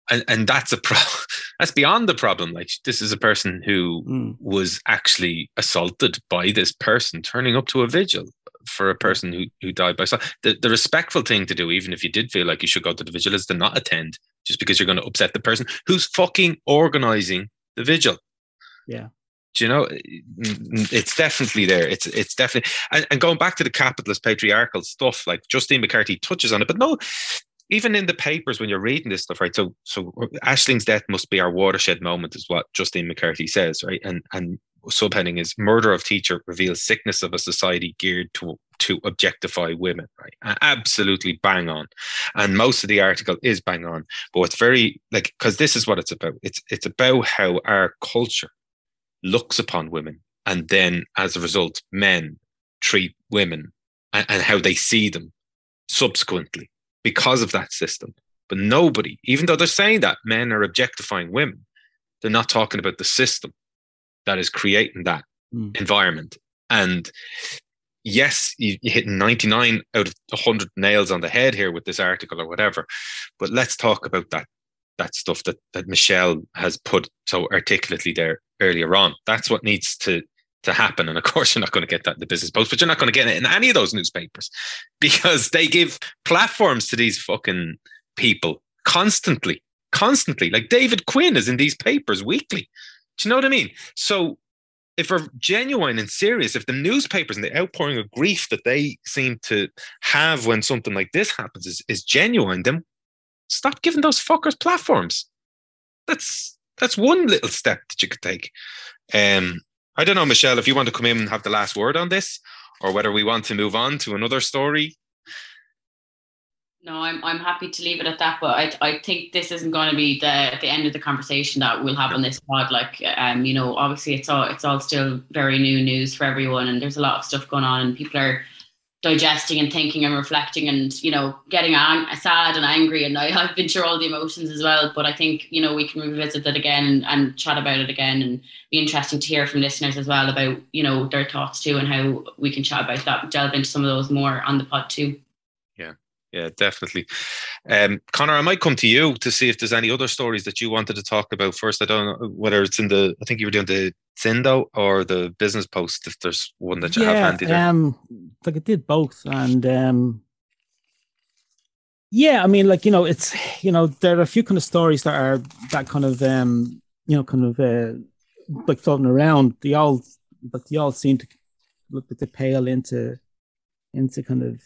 and, and that's a pro (laughs) that's beyond the problem like this is a person who mm. was actually assaulted by this person turning up to a vigil for a person who, who died by so the, the respectful thing to do even if you did feel like you should go to the vigil is to not attend just because you're going to upset the person who's fucking organizing the vigil yeah do you know it's definitely there it's it's definitely and, and going back to the capitalist patriarchal stuff like justine mccarthy touches on it but no even in the papers when you're reading this stuff, right? So, so Ashling's death must be our watershed moment, is what Justine McCarthy says, right? And and subheading is murder of teacher reveals sickness of a society geared to to objectify women, right? Absolutely bang on, and most of the article is bang on, but it's very like because this is what it's about. It's it's about how our culture looks upon women, and then as a result, men treat women and, and how they see them subsequently because of that system. But nobody, even though they're saying that men are objectifying women, they're not talking about the system that is creating that mm. environment. And yes, you, you hit 99 out of 100 nails on the head here with this article or whatever. But let's talk about that that stuff that that Michelle has put so articulately there earlier on. That's what needs to to happen. And of course, you're not going to get that in the business post, but you're not going to get it in any of those newspapers (laughs) because they give platforms to these fucking people constantly, constantly. Like David Quinn is in these papers weekly. Do you know what I mean? So if we're genuine and serious, if the newspapers and the outpouring of grief that they seem to have when something like this happens is, is genuine, then stop giving those fuckers platforms. That's that's one little step that you could take. Um, I don't know, Michelle, if you want to come in and have the last word on this, or whether we want to move on to another story. No, I'm I'm happy to leave it at that. But I I think this isn't going to be the the end of the conversation that we'll have on this pod. Like, um, you know, obviously it's all it's all still very new news for everyone, and there's a lot of stuff going on, and people are digesting and thinking and reflecting and you know getting ang- sad and angry and I, (laughs) have been through all the emotions as well but I think you know we can revisit that again and, and chat about it again and be interesting to hear from listeners as well about you know their thoughts too and how we can chat about that delve into some of those more on the pod too yeah definitely. Um, Conor, I might come to you to see if there's any other stories that you wanted to talk about first. I don't know whether it's in the, I think you were doing the Sindo or the business post, if there's one that you yeah, have handy there. Um, like I did both. And um, yeah, I mean, like, you know, it's, you know, there are a few kind of stories that are that kind of, um, you know, kind of uh, like floating around. They all, but they all seem to look at the pale into, into kind of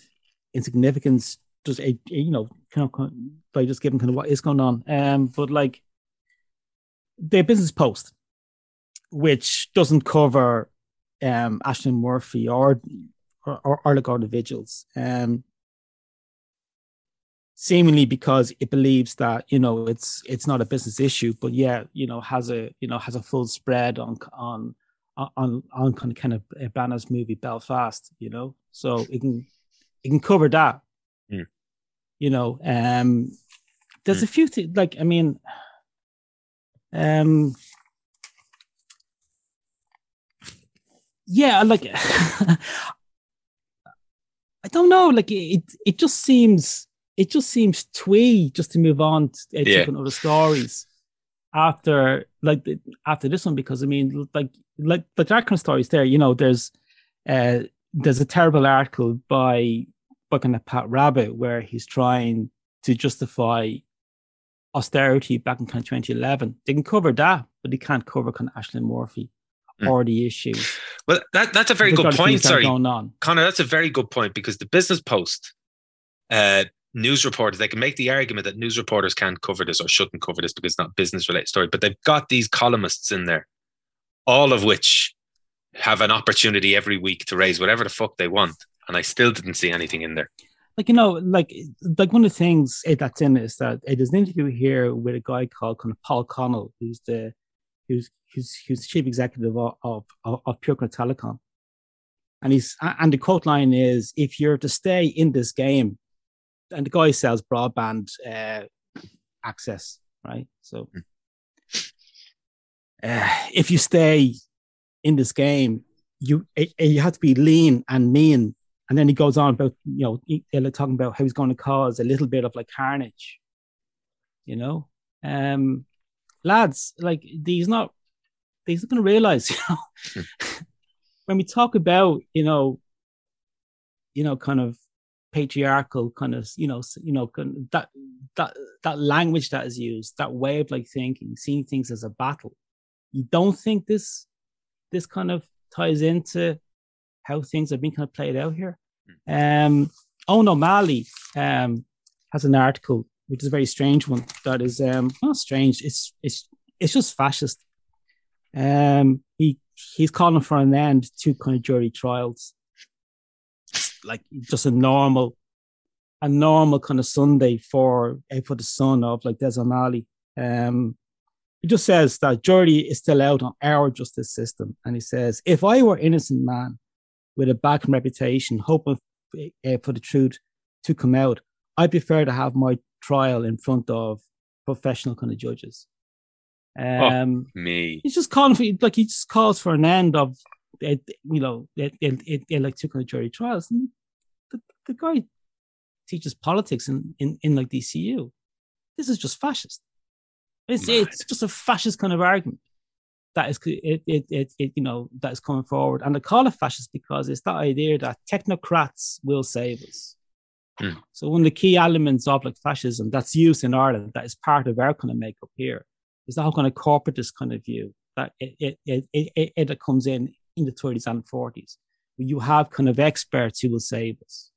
insignificance just a, you know kind of by just giving kind of what is going on. Um, but like the business post, which doesn't cover um Ashling Murphy or or, or, the vigils, um, seemingly because it believes that you know it's it's not a business issue, but yeah, you know has a you know has a full spread on on on on kind of kind of Branagh's movie Belfast, you know, so it can it can cover that you know um there's a few things like i mean um yeah like (laughs) i don't know like it it just seems it just seems twee just to move on to uh, yeah. different other stories after like after this one because i mean like like the dark kind of stories there you know there's uh there's a terrible article by looking at Pat Rabbitte, where he's trying to justify austerity back in kind of 2011. They can cover that, but they can't cover kind of Ashling Murphy. mm. or the issues. Well, that, that's a very good point. Sorry, Conor, that's a very good point because the Business Post uh, news reporters, they can make the argument that news reporters can't cover this or shouldn't cover this because it's not business related story, but they've got these columnists in there, all of which have an opportunity every week to raise whatever the fuck they want. And I still didn't see anything in there. Like, you know, like like one of the things that's in is that it is an interview here with a guy called kind of Paul Connell, who's the who's who's who's chief executive of of, of Pure Telecom. And he's and the quote line is if you're to stay in this game, and the guy sells broadband uh, access, right? So uh, if you stay in this game, you you have to be lean and mean. And then he goes on about you know they're talking about how he's going to cause a little bit of like carnage. You know, um, lads, like he's not he's not going to realize. (laughs) You know, hmm. when we talk about you know, you know, kind of patriarchal kind of you know you know that that that language that is used that way of like thinking seeing things as a battle you don't think this this kind of ties into how things have been kind of played out here um Eoin O'Malley um has an article which is a very strange one that is um not strange it's it's it's just fascist um he he's calling for an end to kind of jury trials like just a normal a normal kind of Sunday for eh, for the son of like Des O'Malley. Um, he just says that jury is still out on our justice system, and he says, if I were innocent man with a bad reputation, hoping uh, for the truth to come out, I'd prefer to have my trial in front of professional kind of judges. Oh, um, oh, me. He's just calling for like he just calls for an end of, uh, you know, it, it, it, it like two kind of jury trials. And the, the guy teaches politics in, in, in like DCU. This is just fascist. It's, it's just a fascist kind of argument that is it, it, it, it, you know that is coming forward and I call it fascist because it's that idea that technocrats will save us mm. so one of the key elements of like fascism that's used in Ireland that is part of our kind of makeup here is the whole kind of corporatist kind of view that it it, it, it, it comes in in the 30s and 40s where you have kind of experts who will save us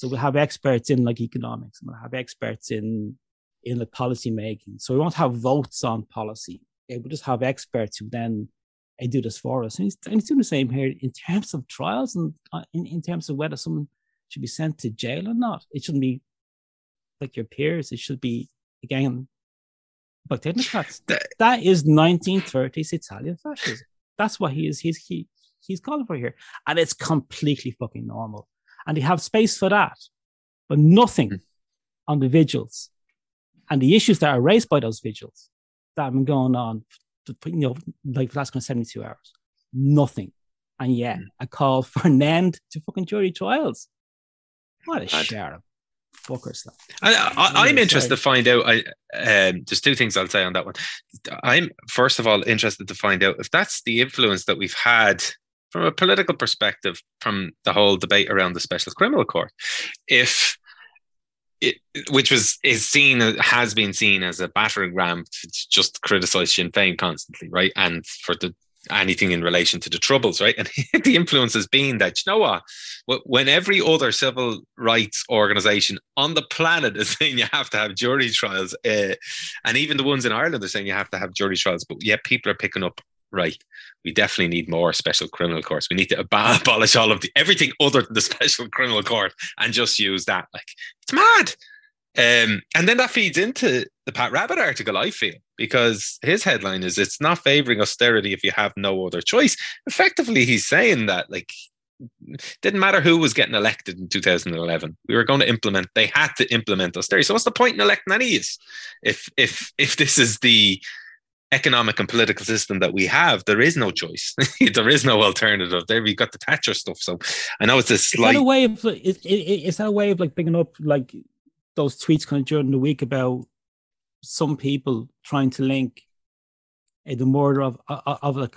so we'll have experts in like economics, and we'll have experts in in the policy making. So we won't have votes on policy. We'll just have experts who then uh, do this for us. And he's, and he's doing the same here in terms of trials and uh, in, in terms of whether someone should be sent to jail or not. It shouldn't be like your peers. It should be again but technocrats. (laughs) that is 1930s Italian fascism. That's what he is. He's he he's calling for here, and it's completely fucking normal and they have space for that, but nothing mm. on the vigils and the issues that are raised by those vigils that have been going on, you know, like for the last kind of 72 hours. Nothing. And yet, mm. a call (laughs) for an end to fucking jury trials. What a share fuckers. I, am interested to find out. I um, there's two things I'll say on that one. I'm first of all interested to find out if that's the influence that we've had from a political perspective from the whole debate around the special criminal court if it, which was is seen has been seen as a battering ram to just criticize Sinn Féin constantly, right? And for the anything in relation to the troubles, right? And (laughs) the influence has been that you know what, when every other civil rights organization on the planet is (laughs) saying you have to have jury trials, uh, and even the ones in Ireland are saying you have to have jury trials, but yet people are picking up right, we definitely need more special criminal courts. We need to ab- (laughs) abolish all of the everything other than the (laughs) special criminal court and just use that. Like it's mad. Um, and then that feeds into the Pat Rabbitte article, I feel, because his headline is it's not favoring austerity if you have no other choice. Effectively, he's saying that like didn't matter who was getting elected in 2011. We were going to implement. They had to implement austerity. So what's the point in electing any of if if if this is the economic and political system that we have, there is no choice. (laughs) there is no alternative. There we've got the Thatcher stuff. So I know it's a slight. Is that a way of is, is that a way of like picking up like those tweets kind of during the week about some people trying to link uh, the murder of of, of like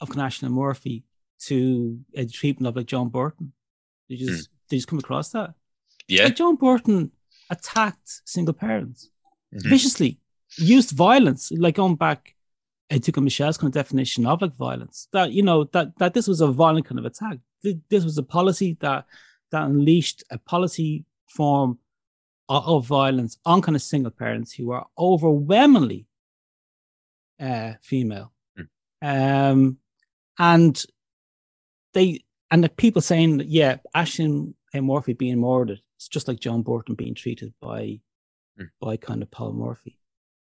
of Kanash and Murphy to a treatment of like Joan Burton. Did you just mm. did you just come across that? Yeah, like Joan Burton attacked single parents mm-hmm. viciously used violence, like going back took a Michelle's kind of definition of like violence. That you know that that this was a violent kind of attack. This was a policy that that unleashed a policy form of, of violence on kind of single parents who are overwhelmingly uh, female, mm. um, and they and the people saying that yeah, and Murphy being murdered, it's just like Joan Burton being treated by mm. by kind of Paul Murphy.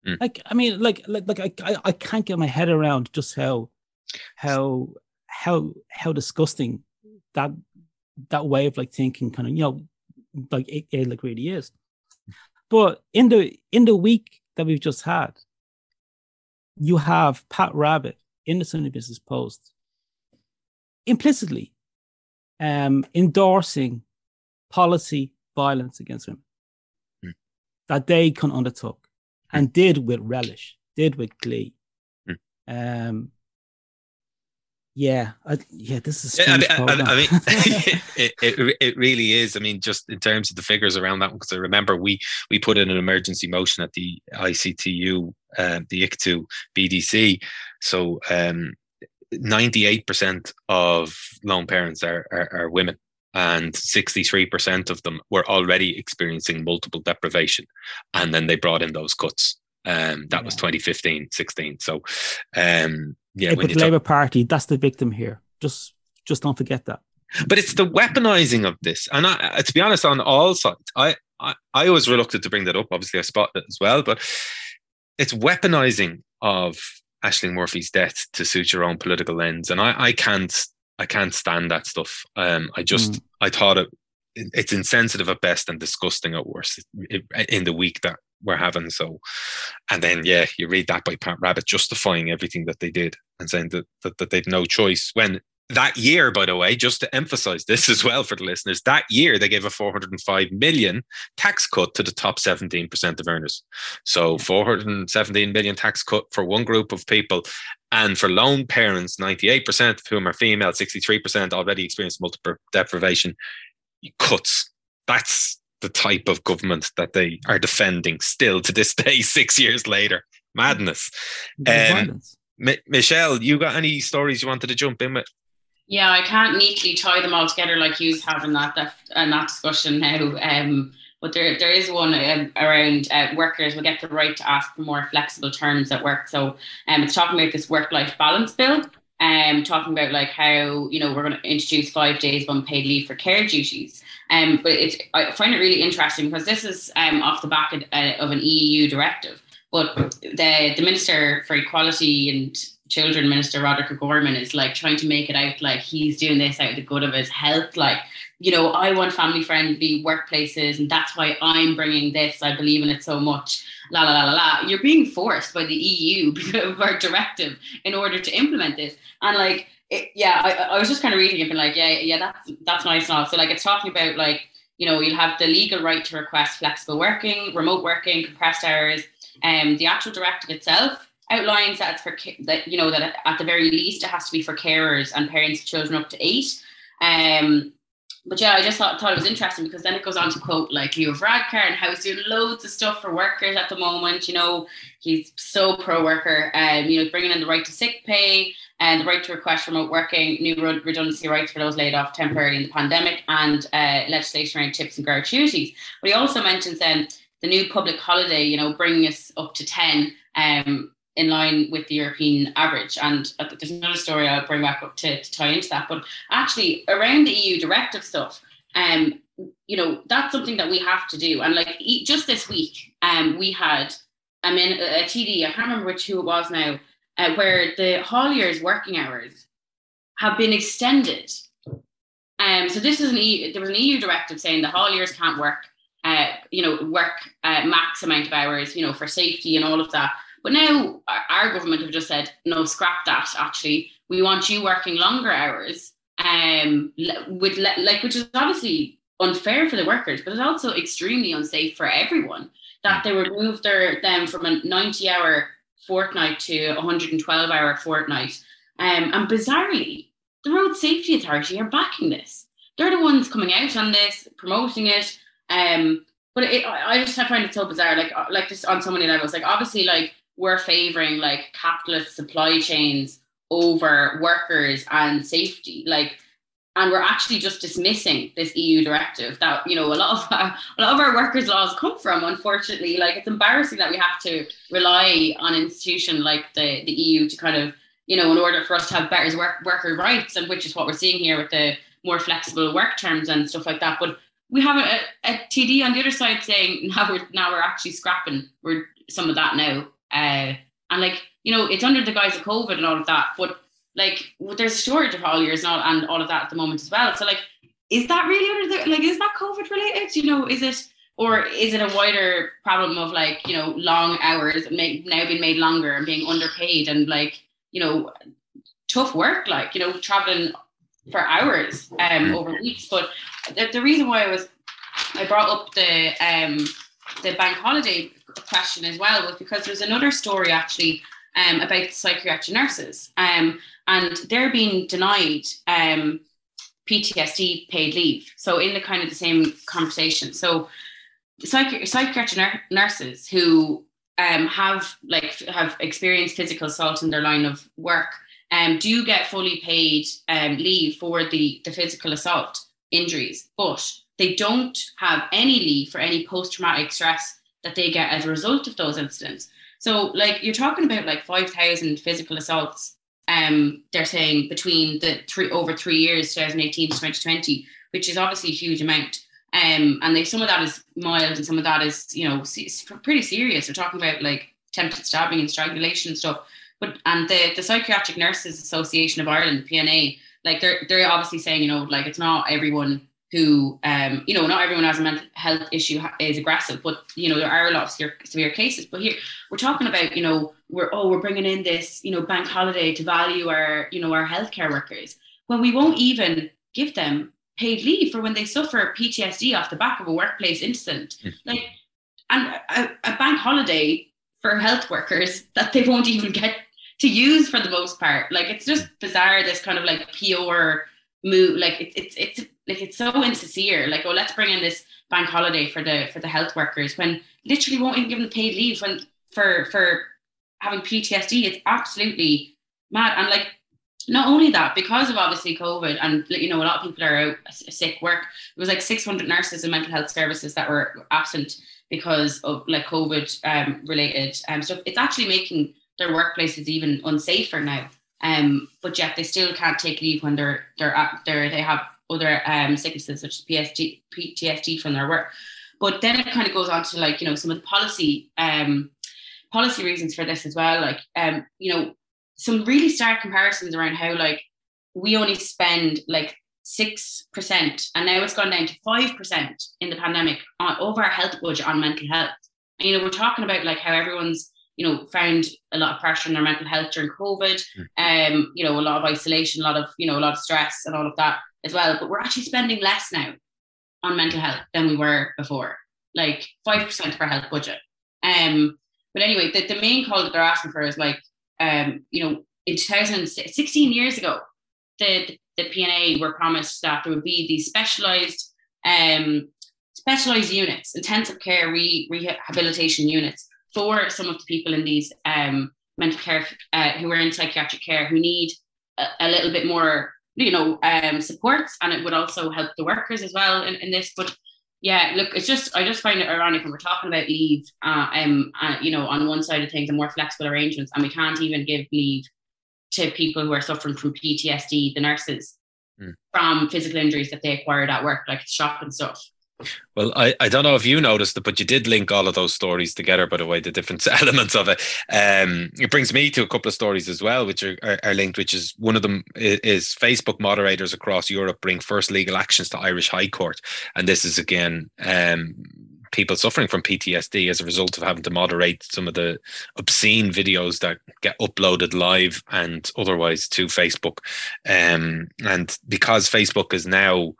Mm. Like I mean, like like like I, I can't get my head around just how how how how disgusting that that way of like thinking kind of you know like it, it like really is. But in the in the week that we've just had, you have Pat Rabbitte in the Sunday Business Post implicitly um, endorsing policy violence against women mm. that they can undertook and did with relish, did with glee. Mm. Um, yeah, I, yeah, this is. Yeah, I mean, I, I mean (laughs) (laughs) it, it, it really is. I mean, just in terms of the figures around that one, because I remember we we put in an emergency motion at the ICTU, uh, the ICTU BDC. So um, 98% of lone parents are, are, are women and 63% of them were already experiencing multiple deprivation and then they brought in those cuts. Um, that yeah. was 2015 16 so um, yeah, but the Labour Party that's the victim here. Just just don't forget that. But it's the weaponizing of this. And I, to be honest on all sides I, I I was reluctant to bring that up. Obviously I spot it as well but it's weaponizing of Ashling Murphy's death to suit your own political ends, and I, I can't I can't stand that stuff. Um, I just mm. I thought it it's insensitive at best and disgusting at worst in the week that we're having. So, and then yeah, you read that by Pat Rabbitte justifying everything that they did and saying that that, that they'd no choice when that year, by the way, just to emphasize this as well for the listeners, that year they gave a 405 million tax cut to the top 17% of earners. So 417 million tax cut for one group of people. And for lone parents, 98% of whom are female, 63% already experienced multiple deprivation cuts. That's the type of government that they are defending still to this (laughs) day, six years later. Madness. Um, M- Michelle, you got any stories you wanted to jump in with? Yeah, I can't neatly tie them all together like you having that that, uh, that discussion now. Um, but there, there is one uh, around uh, workers will get the right to ask for more flexible terms at work. So um, it's talking about this work-life balance bill. Um, talking about like how you know we're going to introduce five days of unpaid leave for care duties. Um, but it, I find it really interesting because this is um, off the back of, uh, of an EU directive. But the the Minister for Equality and children minister Roderick O'Gorman is like trying to make it out like he's doing this out of the good of his health. Like you know I want family friendly workplaces and that's why I'm bringing this. I believe in it so much. La la la la la. You're being forced by the EU (laughs) because of our directive in order to implement this. And like it, yeah I, I was just kind of reading it and like yeah yeah that's that's nice and all. So like it's talking about like you know you'll have the legal right to request flexible working remote working compressed hours and um, the actual directive itself outlines that it's for that you know that at the very least it has to be for carers and parents of children up to eight. Um, but yeah, I just thought, thought it was interesting because then it goes on to quote like Leo Varadkar and how he's doing loads of stuff for workers at the moment. You know, he's so pro worker, um, you know, bringing in the right to sick pay and the right to request remote working, new redundancy rights for those laid off temporarily in the pandemic, and uh, legislation around tips and gratuities. But he also mentions then the new public holiday, you know, bringing us up to ten um, in line with the European average. And there's another story I'll bring back up to, to tie into that. But actually, around the EU directive stuff, um, you know, that's something that we have to do. And like just this week, um, we had I mean a TD, I can't remember which who it was now, uh, where the hauliers' working hours have been extended. Um, so this is an EU, there was an EU directive saying the hauliers can't work, uh, you know, work uh, max amount of hours, you know, for safety and all of that. But now our government have just said, no, scrap that. Actually, we want you working longer hours, um, with like which is obviously unfair for the workers, but it's also extremely unsafe for everyone. That they would move their them from a ninety hour fortnight to a hundred and twelve hour fortnight. Um, and bizarrely, the Road Safety Authority are backing this. They're the ones coming out on this, promoting it. Um, but it, I just find it so bizarre. Like, like just on so many levels. Like, obviously, like we're favoring like capitalist supply chains over workers and safety. Like and we're actually just dismissing this EU directive that you know a lot of our, (laughs) a lot of our workers' laws come from. Unfortunately, like it's embarrassing that we have to rely on an institution like the the EU to kind of you know in order for us to have better work, worker rights, and which is what we're seeing here with the more flexible work terms and stuff like that. But we have a, a TD on the other side saying (laughs) now we're now we're actually scrapping we're some of that now, uh, and like you know it's under the guise of COVID and all of that, but like there's a shortage of hauliers and all, and all of that at the moment as well. So like, is that really under the, like is that COVID related? You know, is it or is it a wider problem of like you know long hours make, now being made longer and being underpaid and like you know tough work like you know traveling for hours um over weeks. But the, the reason why I was I brought up the um the bank holiday question as well was because there's another story actually um, about psychiatric nurses. Um, and they're being denied um, PTSD paid leave. So in the kind of the same conversation. So psych- psychiatric nurses who um, have like have experienced physical assault in their line of work um, do get fully paid um, leave for the, the physical assault injuries, but they don't have any leave for any post traumatic stress that they get as a result of those incidents. So, like, you're talking about like 5,000 physical assaults um, they're saying between the three over three years, 2018 to 2020, which is obviously a huge amount. Um, and they, some of that is mild and some of that is, you know, pretty serious. We're talking about like attempted stabbing and strangulation and stuff. But and the, the Psychiatric Nurses Association of Ireland, PNA, like they're they're obviously saying, you know, like it's not everyone who, um, you know, not everyone has a mental health issue is aggressive, but you know there are a lot of severe, severe cases. But here we're talking about, you know, we're oh we're bringing in this, you know, bank holiday to value our, you know, our healthcare workers when we won't even give them paid leave for when they suffer PTSD off the back of a workplace incident, mm. like, and a, a bank holiday for health workers that they won't even get to use for the most part. Like it's just bizarre. This kind of like pure move, like it's it's it's like it's so insincere. Like, oh, let's bring in this bank holiday for the for the health workers when literally won't even give them paid leave when for for having PTSD. It's absolutely mad. And like not only that, because of obviously COVID and you know a lot of people are out sick work. It was like 600 nurses and mental health services that were absent because of like COVID um, related um, stuff. It's actually making their workplaces even unsafer now. Um, but yet they still can't take leave when they're they're at, they're they have other um, sicknesses such as PST, PTSD from their work. But then it kind of goes on to like you know some of the policy um, policy reasons for this as well. Like um, you know some really stark comparisons around how like we only spend like six percent, and now it's gone down to five percent in the pandemic on, over our health budget on mental health. And you know we're talking about like how everyone's you know, found a lot of pressure on their mental health during COVID. Mm. Um, you know, a lot of isolation, a lot of, you know, a lot of stress and all of that as well. But we're actually spending less now on mental health than we were before, like 5% of our health budget. Um, but anyway, the, the main call that they're asking for is like, um, you know, in 2016 years ago, the, the PNA were promised that there would be these specialized um, specialized units, intensive care re- rehabilitation units for some of the people in these um, mental care uh, who are in psychiatric care who need a, a little bit more you know um, supports and it would also help the workers as well in, in this but yeah look it's just i just find it ironic when we're talking about leave uh, um, uh, you know on one side of things and more flexible arrangements and we can't even give leave to people who are suffering from ptsd the nurses mm. from physical injuries that they acquired at work like shock and stuff well, I, I don't know if you noticed it, but you did link all of those stories together, by the way, the different (laughs) elements of it. Um, it brings me to a couple of stories as well, which are, are, are, linked, which is one of them is Facebook moderators across Europe bring first legal actions to Irish High Court. And this is again um, people suffering from PTSD as a result of having to moderate some of the obscene videos that get uploaded live and otherwise to Facebook. Um, and because Facebook is now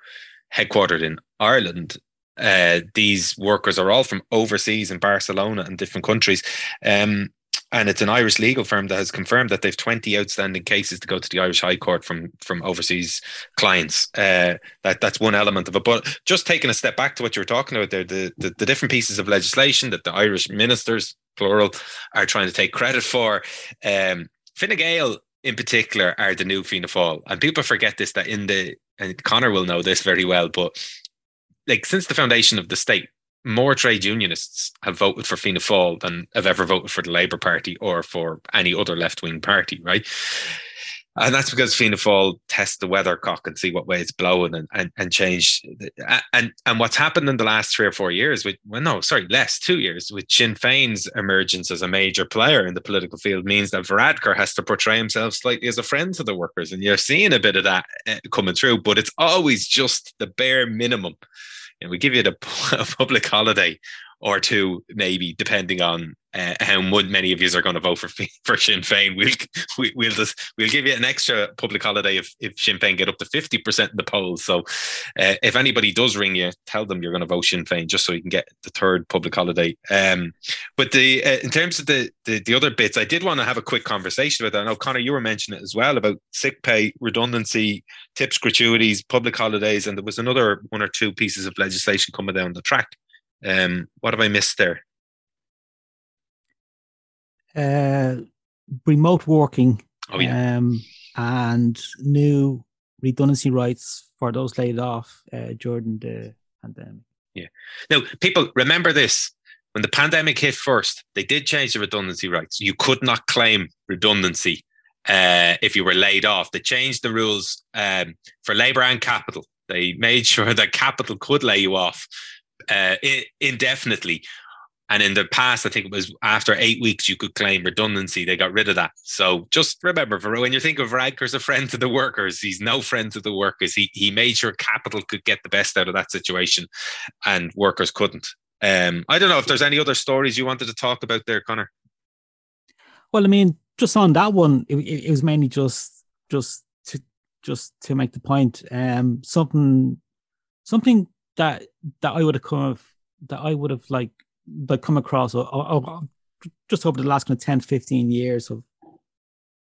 headquartered in Ireland, uh, these workers are all from overseas in Barcelona and different countries. Um, and it's an Irish legal firm that has confirmed that they've 20 outstanding cases to go to the Irish High Court from from overseas clients. Uh, that that's one element of it. But just taking a step back to what you were talking about there, the, the, the different pieces of legislation that the Irish ministers plural, are trying to take credit for. Um, Fine Gael in particular are the new Fianna Fáil, and people forget this that in the and Conor will know this very well, but like since the foundation of the state, more trade unionists have voted for Fianna Fáil than have ever voted for the Labour Party or for any other left wing party, right? And that's because Fianna Fáil test the weathercock and see what way it's blowing and, and, and change. And and what's happened in the last three or four years, with well, no, sorry, less two years, with Sinn Féin's emergence as a major player in the political field, means that Varadkar has to portray himself slightly as a friend to the workers, and you're seeing a bit of that eh, coming through. But it's always just the bare minimum. And we give you the (laughs) public holiday or two, maybe depending on uh, how many of you are going to vote for (laughs) for Sinn Féin. We'll (laughs) we, will just we'll give you an extra public holiday if if Sinn Féin get up to fifty percent in the polls. So uh, if anybody does ring you, tell them you're going to vote Sinn Féin just so you can get the third public holiday. Um, but the uh, in terms of the, the, the other bits, I did want to have a quick conversation with. That. I know Conor, you were mentioning it as well about sick pay, redundancy, tips, gratuities, public holidays, and there was another one or two pieces of legislation coming down the track. Um, what have I missed there? Uh, remote working. Oh yeah. Um, and new redundancy rights for those laid off uh, during the pandemic. Yeah. Now, people remember this. When the pandemic hit first, they did change the redundancy rights. You could not claim redundancy uh, if you were laid off. They changed the rules um, for labour and capital. They made (laughs) sure that capital could lay you off uh, indefinitely. And in the past, I think it was after eight weeks you could claim redundancy. They got rid of that. So just remember, for when you think of Radker's a friend to the workers, he's no friend to the workers. He he made sure capital could get the best out of that situation, and workers couldn't. Um, I don't know if there's any other stories you wanted to talk about there, Conor. Well, I mean, just on that one, it, it was mainly just just to just to make the point. Um, something something that that I would have come of that I would have like like come across or, or, or, just over the last kind of 10 15 years of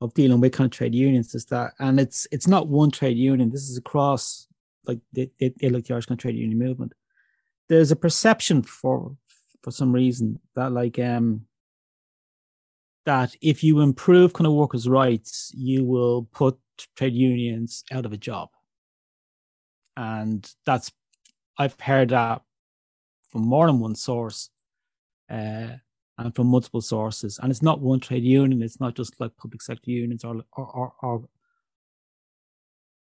of dealing with kind of trade unions is that and it's it's not one trade union this is across like like the Irish kind of trade union movement there's a perception for for some reason that like um that if you improve kind of workers' rights, you will put trade unions out of a job. And that's I've heard that from more than one source uh, and from multiple sources. And it's not one trade union. It's not just like public sector unions or or or, or,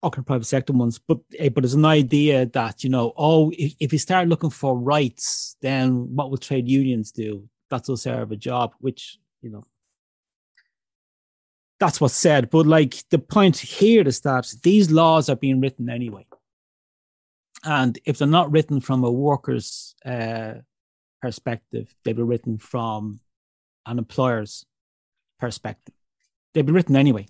or private sector ones. But uh, but there's an idea that you know, oh, if, if you start looking for rights, then what will trade unions do? That's us of a job, which you know. That's what's said, but like the point here is that these laws are being written anyway and if they're not written from a worker's uh, perspective, they be written from an employer's perspective. They've be written anyway.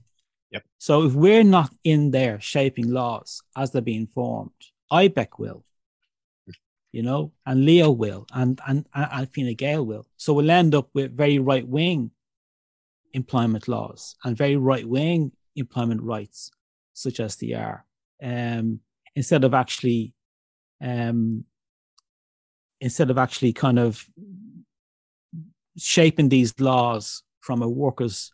Yep. So if we're not in there shaping laws as they're being formed, IBEC will, you know, and Leo will, and and and Fine Gael will. So we'll end up with very right wing employment laws and very right wing employment rights, such as they are, um, instead of actually um, instead of actually kind of shaping these laws from a worker's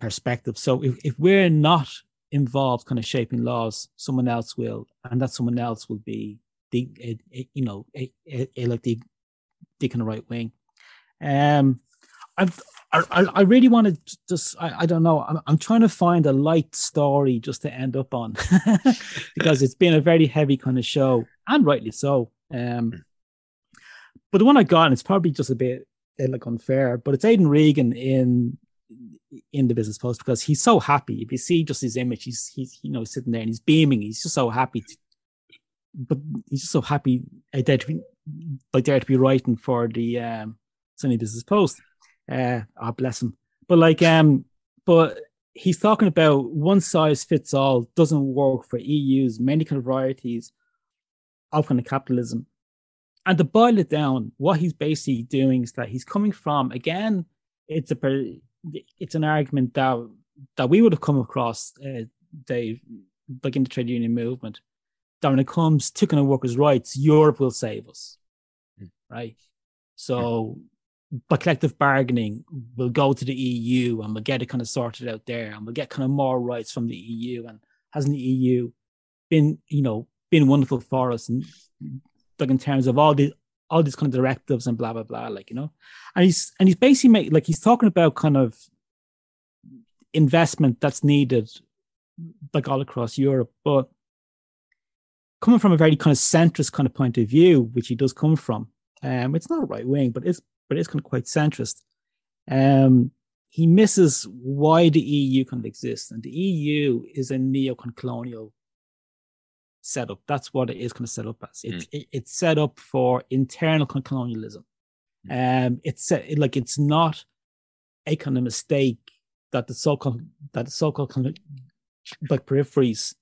perspective. So if, if we're not involved kind of shaping laws, someone else will, and that someone else will be the, a, a, you know, a, a, like the, the kind of right wing. Um, I've, I, I really want to just I, I don't know. I'm, I'm trying to find a light story just to end up on (laughs) because it's been a very heavy kind of show and rightly so um but the one I got and it's probably just a bit uh, like unfair but it's Aidan Regan in in the business post because he's so happy. If you see just his image he's he's you know sitting there and he's beaming. He's just so happy to, but he's just so happy uh, there to be like there to be writing for the um Sunday Business Post uh, oh, bless him. But like, um, but he's talking about one size fits all doesn't work for EU's many kind of varieties of kind of capitalism. And to boil it down, what he's basically doing is that he's coming from again. It's a it's an argument that that we would have come across, uh, Dave, like in the trade union movement. That when it comes to kind of workers' rights, Europe will save us, mm. right? So by collective bargaining, we'll go to the EU and we'll get it kind of sorted out there, and we'll get kind of more rights from the EU. And hasn't the EU been, you know, been wonderful for us, and like in terms of all the all these kind of directives and blah blah blah, like you know, and he's and he's basically like he's talking about kind of investment that's needed, like all across Europe, but coming from a very kind of centrist kind of point of view, which he does come from. Um, it's not right wing, but it's but it's kind of quite centrist. Um, he misses why the EU kind of exists, and the EU is a neo-colonial setup. That's what it is kind of set up as. It's mm. it, it's set up for internal colonialism. Mm. Um, it's set, like it's not a kind of mistake that the so-called that the so-called kind of like peripheries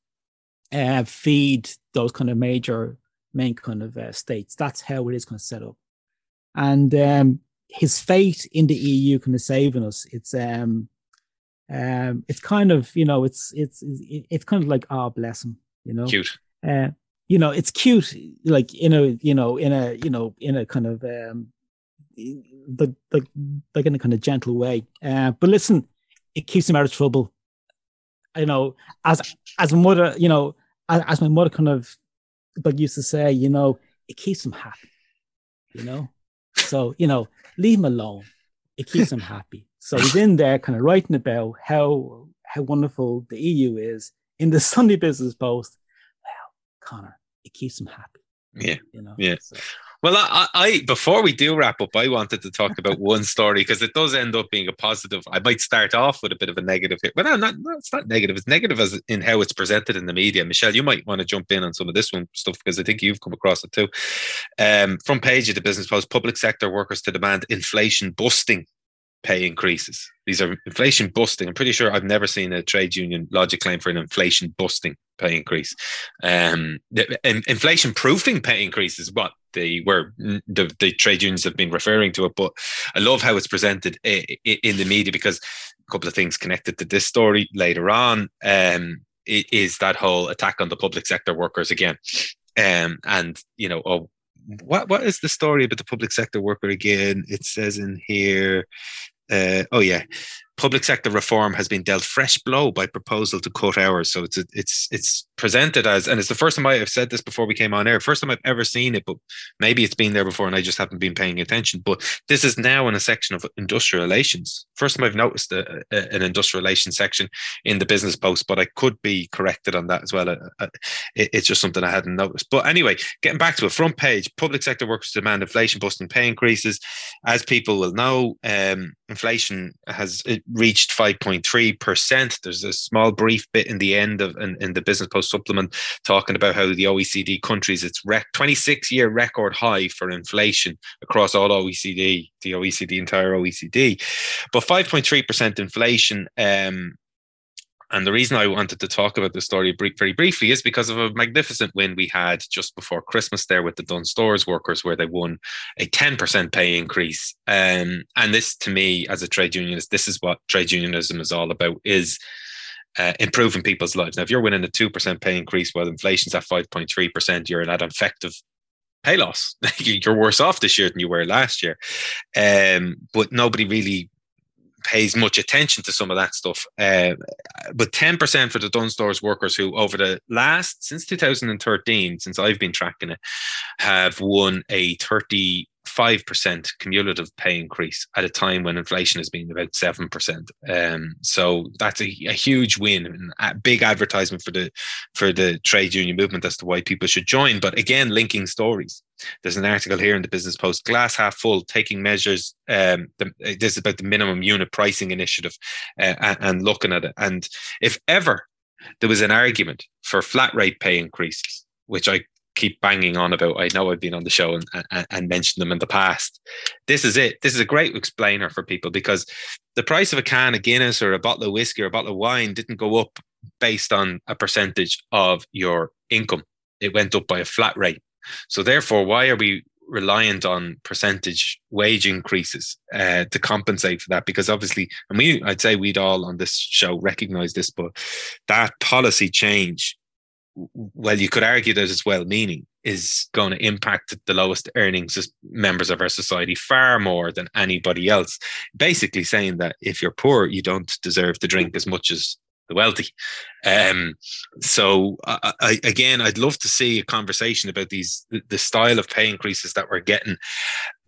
uh, feed those kind of major main kind of uh, states. That's how it is kind of set up and um, his fate in the EU kind of saving us. It's um, um, it's kind of you know, it's it's it's kind of like oh bless him, you know, cute. Uh, you know, it's cute, like in a you know, in a you know, in a kind of um, the the like in a kind of gentle way. Uh, but listen, it keeps him out of trouble. You know, as as a mother, you know, as, as my mother kind of like used to say, you know, it keeps him happy. You know, so, you know, leave him alone. It keeps him happy. So he's in there kind of writing about how how wonderful the EU is in the (laughs) Sunday Business Post. Well, Conor, it keeps him happy. Yeah. You know, yeah. So. Well, I, I, before we do wrap up, I wanted to talk about one (laughs) story because it does end up being a positive. I might start off with a bit of a negative here, but no, not, no, it's not negative. It's negative as in how it's presented in the media. Michelle, you might want to jump in on some of this one stuff because I think you've come across it too. Um, front page of the Business Post: Public sector workers to demand inflation busting pay increases. These are inflation busting. I'm pretty sure I've never seen a trade union logic claim for an inflation busting pay increase. Um, inflation proofing pay increase is what they were the, the trade unions have been referring to it. But I love how it's presented in the media because a couple of things connected to this story later on um, is that whole attack on the public sector workers again. Um, and you know, oh, what what is the story about the public sector worker again? It says in here, uh, oh yeah, public sector reform has been dealt fresh blow by proposal to cut hours. So it's it's it's presented as, and it's the first time I have said this before we came on air. First time I've ever seen it, but maybe it's been there before and I just haven't been paying attention. But this is now in a section of industrial relations. First time I've noticed a, a, an industrial relations section in the business post, but I could be corrected on that as well. Uh, uh, it, it's just something I hadn't noticed. But anyway, getting back to a front page, public sector workers demand inflation busting pay increases. As people will know, um, inflation has reached 5.3%. There's a small brief bit in the end of in, in the business post supplement talking about how the OECD countries, it's rec- 26 year record high for inflation across all OECD, the OECD, entire OECD. But 5.3% inflation um, and the reason I wanted to talk about the story very briefly is because of a magnificent win we had just before Christmas there with the Dunnes Stores workers, where they won a 10% pay increase. Um, and this, to me, as a trade unionist, this is what trade unionism is all about: is uh, improving people's lives. Now, if you're winning a 2% pay increase while inflation's at 5.3%, you're at an effective pay loss. (laughs) you're worse off this year than you were last year. Um, but nobody really pays much attention to some of that stuff. Uh, but 10% for the Dunnes Stores workers who, over the last, since 2013, since I've been tracking it, have won a 30 5% cumulative pay increase at a time when inflation has been about 7%. Um, so that's a, a, huge win and a big advertisement for the for the trade union movement as to why people should join. But again, linking stories. There's an article here in the Business Post, glass half full, taking measures. Um, the, this is about the minimum unit pricing initiative uh, and, and looking at it. And if ever there was an argument for flat rate pay increases, which I keep banging on about. I know I've been on the show and, and, and, mentioned them in the past. This is it. This is a great explainer for people because the price of a can of Guinness or a bottle of whiskey or a bottle of wine didn't go up based on a percentage of your income. It went up by a flat rate. So therefore, why are we reliant on percentage wage increases uh, to compensate for that because obviously and we i'd say we'd all on this show recognize this but that policy change well, you could argue that it's well meaning. is going to impact the lowest earnings members of our society far more than anybody else. Basically, saying that if you're poor, you don't deserve to drink as much as the wealthy. Um, so I, I, again, I'd love to see a conversation about these the style of pay increases that we're getting,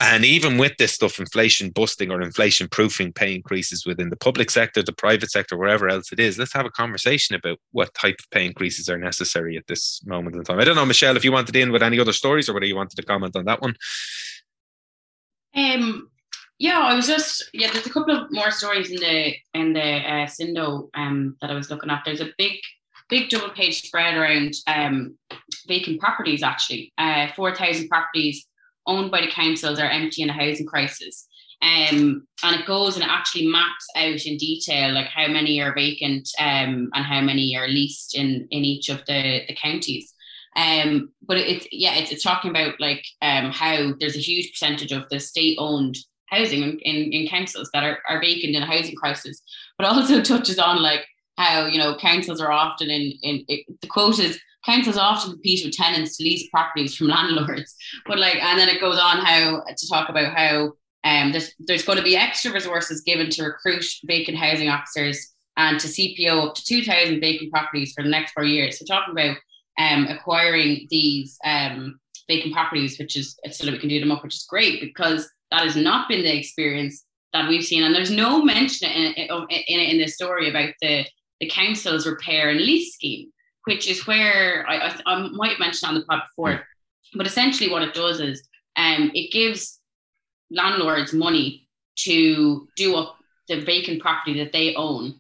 and even with this stuff, inflation busting or inflation proofing pay increases within the public sector, the private sector, wherever else it is. Let's have a conversation about what type of pay increases are necessary at this moment in time. I don't know, Michelle, if you wanted in with any other stories or whether you wanted to comment on that one. Um, yeah, I was just yeah. There's a couple of more stories in the in the uh, Sindo um, that I was looking at. There's a big big double page spread around um, vacant properties. Actually, uh, four thousand properties owned by the councils are empty in a housing crisis. Um, and it goes and it actually maps out in detail like how many are vacant um, and how many are leased in in each of the the counties. Um, but it's yeah, it's, it's talking about like um, how there's a huge percentage of the state owned housing in, in, in councils that are, are vacant in a housing crisis, but also (laughs) touches on like how you know councils are often in in it, the quote is councils often compete with tenants to lease properties from (laughs) landlords. But like, and then it goes on how to talk about how um, there's there's going to be extra resources given to recruit vacant housing officers and to CPO up to 2,000 vacant properties for the next four years. So talking about um, acquiring these um, vacant properties, which is so that we can do them up, which is great because that has not been the experience that we've seen. And there's no mention in, in, in, story about the, the council's repair and lease scheme, which is where I, I, I might have mentioned on the pod before. But essentially, what it does is um, it gives landlords money to do up the vacant property that they own,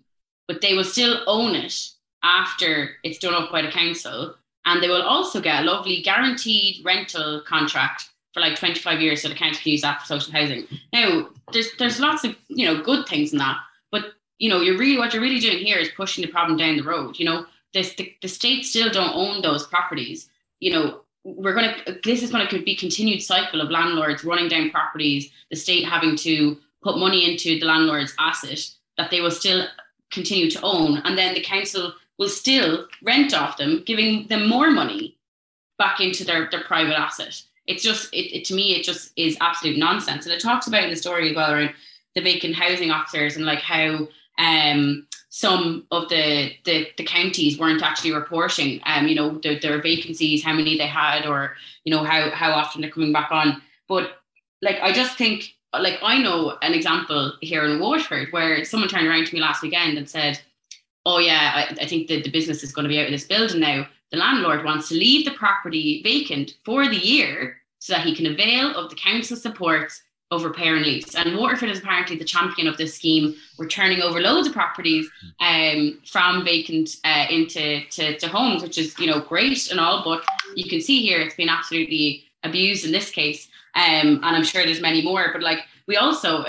but they will still own it after it's done up by the council. And they will also get a lovely guaranteed rental contract for like 25 years so the council can use that for social housing. Now, there's there's lots of you know good things in that, but you know, you're really what you're really doing here is pushing the problem down the road. You know, this the, the state still don't own those properties. You know, we're gonna this is gonna be continued cycle of landlords running down properties, the state having to put money into the landlord's asset that they will still continue to own, and then the council will still rent off them, giving them more money back into their, their private asset it's just it, it, to me it just is absolute nonsense. And it talks about in the story as well around the vacant housing officers and like how um some of the, the the counties weren't actually reporting um you know their, their vacancies how many they had or you know how how often they're coming back on. But like i just think like i know an example here in waterford where someone turned around to me last weekend and said oh yeah i, I think that the business is going to be out of this building now the landlord wants to leave the property vacant for the year so that he can avail of the council supports of repair and lease. And Waterford is apparently the champion of this scheme. We're turning over loads of properties um, from vacant uh, into to, to homes, which is you know great and all, but you can see here it's been absolutely abused in this case. Um, and I'm sure there's many more. But like we also,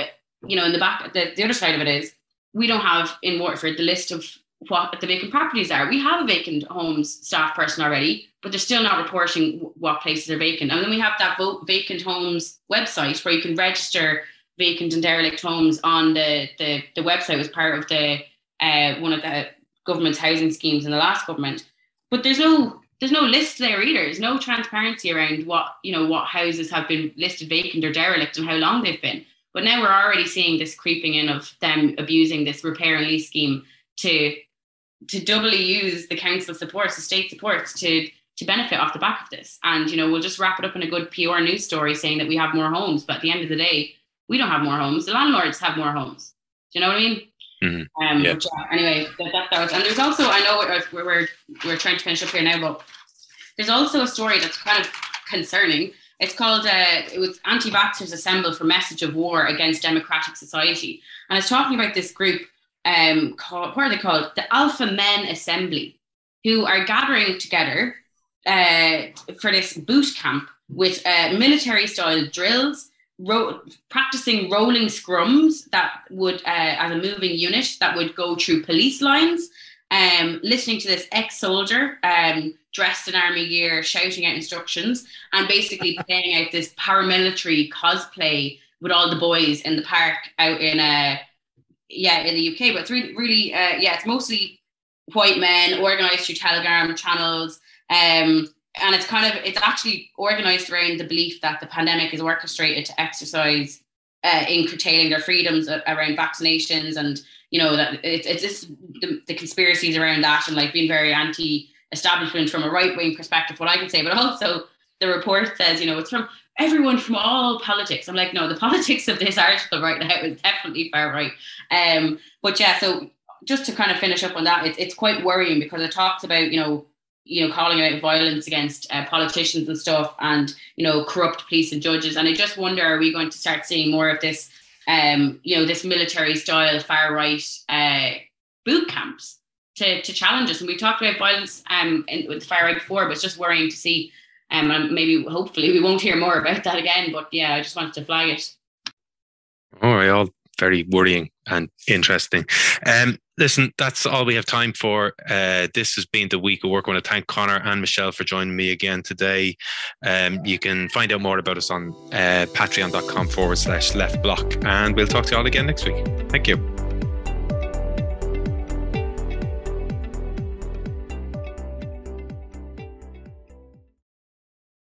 you know, in the back, the, the other side of it is we don't have in Waterford the list of what the vacant properties are. We have a vacant homes staff person already, but they're still not reporting what places are vacant. And then we have that vote vacant homes website where you can register vacant and derelict homes on the the, the website as part of the uh, one of the government's housing schemes in the last government. But there's no there's no list there either. There's no transparency around what you know what houses have been listed vacant or derelict and how long they've been. But now we're already seeing this creeping in of them abusing this repair and lease scheme to to doubly use the council supports, the state supports to to benefit off the back of this. And you know, we'll just wrap it up in a good PR news story saying that we have more homes, but at the end of the day, we don't have more homes. The landlords have more homes. Do you know what I mean? Mm-hmm. Um, yeah. Which, uh, anyway, that, that, that was, and there's also I know we're, we're we're trying to finish up here now, but there's also a story that's kind of concerning. It's called uh, it was anti-vaxxers assemble for message of war against democratic society, and it's talking about this group um, called, what are they called? The Alpha Men Assembly, who are gathering together uh, for this boot camp with uh, military style drills, ro- practicing rolling scrums that would, uh, as a moving unit, that would go through police lines. Um, listening to this ex-soldier um, dressed in army gear shouting out instructions and basically (laughs) playing out this paramilitary cosplay with all the boys in the park out in a uh, yeah, in the UK, but it's really, really, uh, yeah, it's mostly white men organized through Telegram channels. Um, and it's kind of it's actually organized around the belief that the pandemic is orchestrated to exercise uh, in curtailing their freedoms around vaccinations and you know that it's it's just the, the conspiracies around that and like being very anti establishment from a right wing perspective what I can say but also the report says you know it's from everyone from all politics I'm like no the (laughs) politics of this article right now is definitely far right um but yeah so just to kind of finish up on that it's, it's quite worrying because it talks about you know you know, calling out violence against uh, politicians and stuff, and you know, corrupt police and judges. And I just wonder, are we going to start seeing more of this, um, you know, this military style far right uh, boot camps to to challenge us? And we talked about violence um in, with the far right before, but it's just worrying to see. Um, and maybe hopefully we won't hear more about that again. But yeah, I just wanted to flag it. All right, all very worrying and interesting. Um, listen, that's all we have time for. Uh, this has been the week of work. I want to thank Conor and Michelle for joining me again today. Um, you can find out more about us on uh, patreon.com forward slash left block, and we'll talk to you all again next week. Thank you.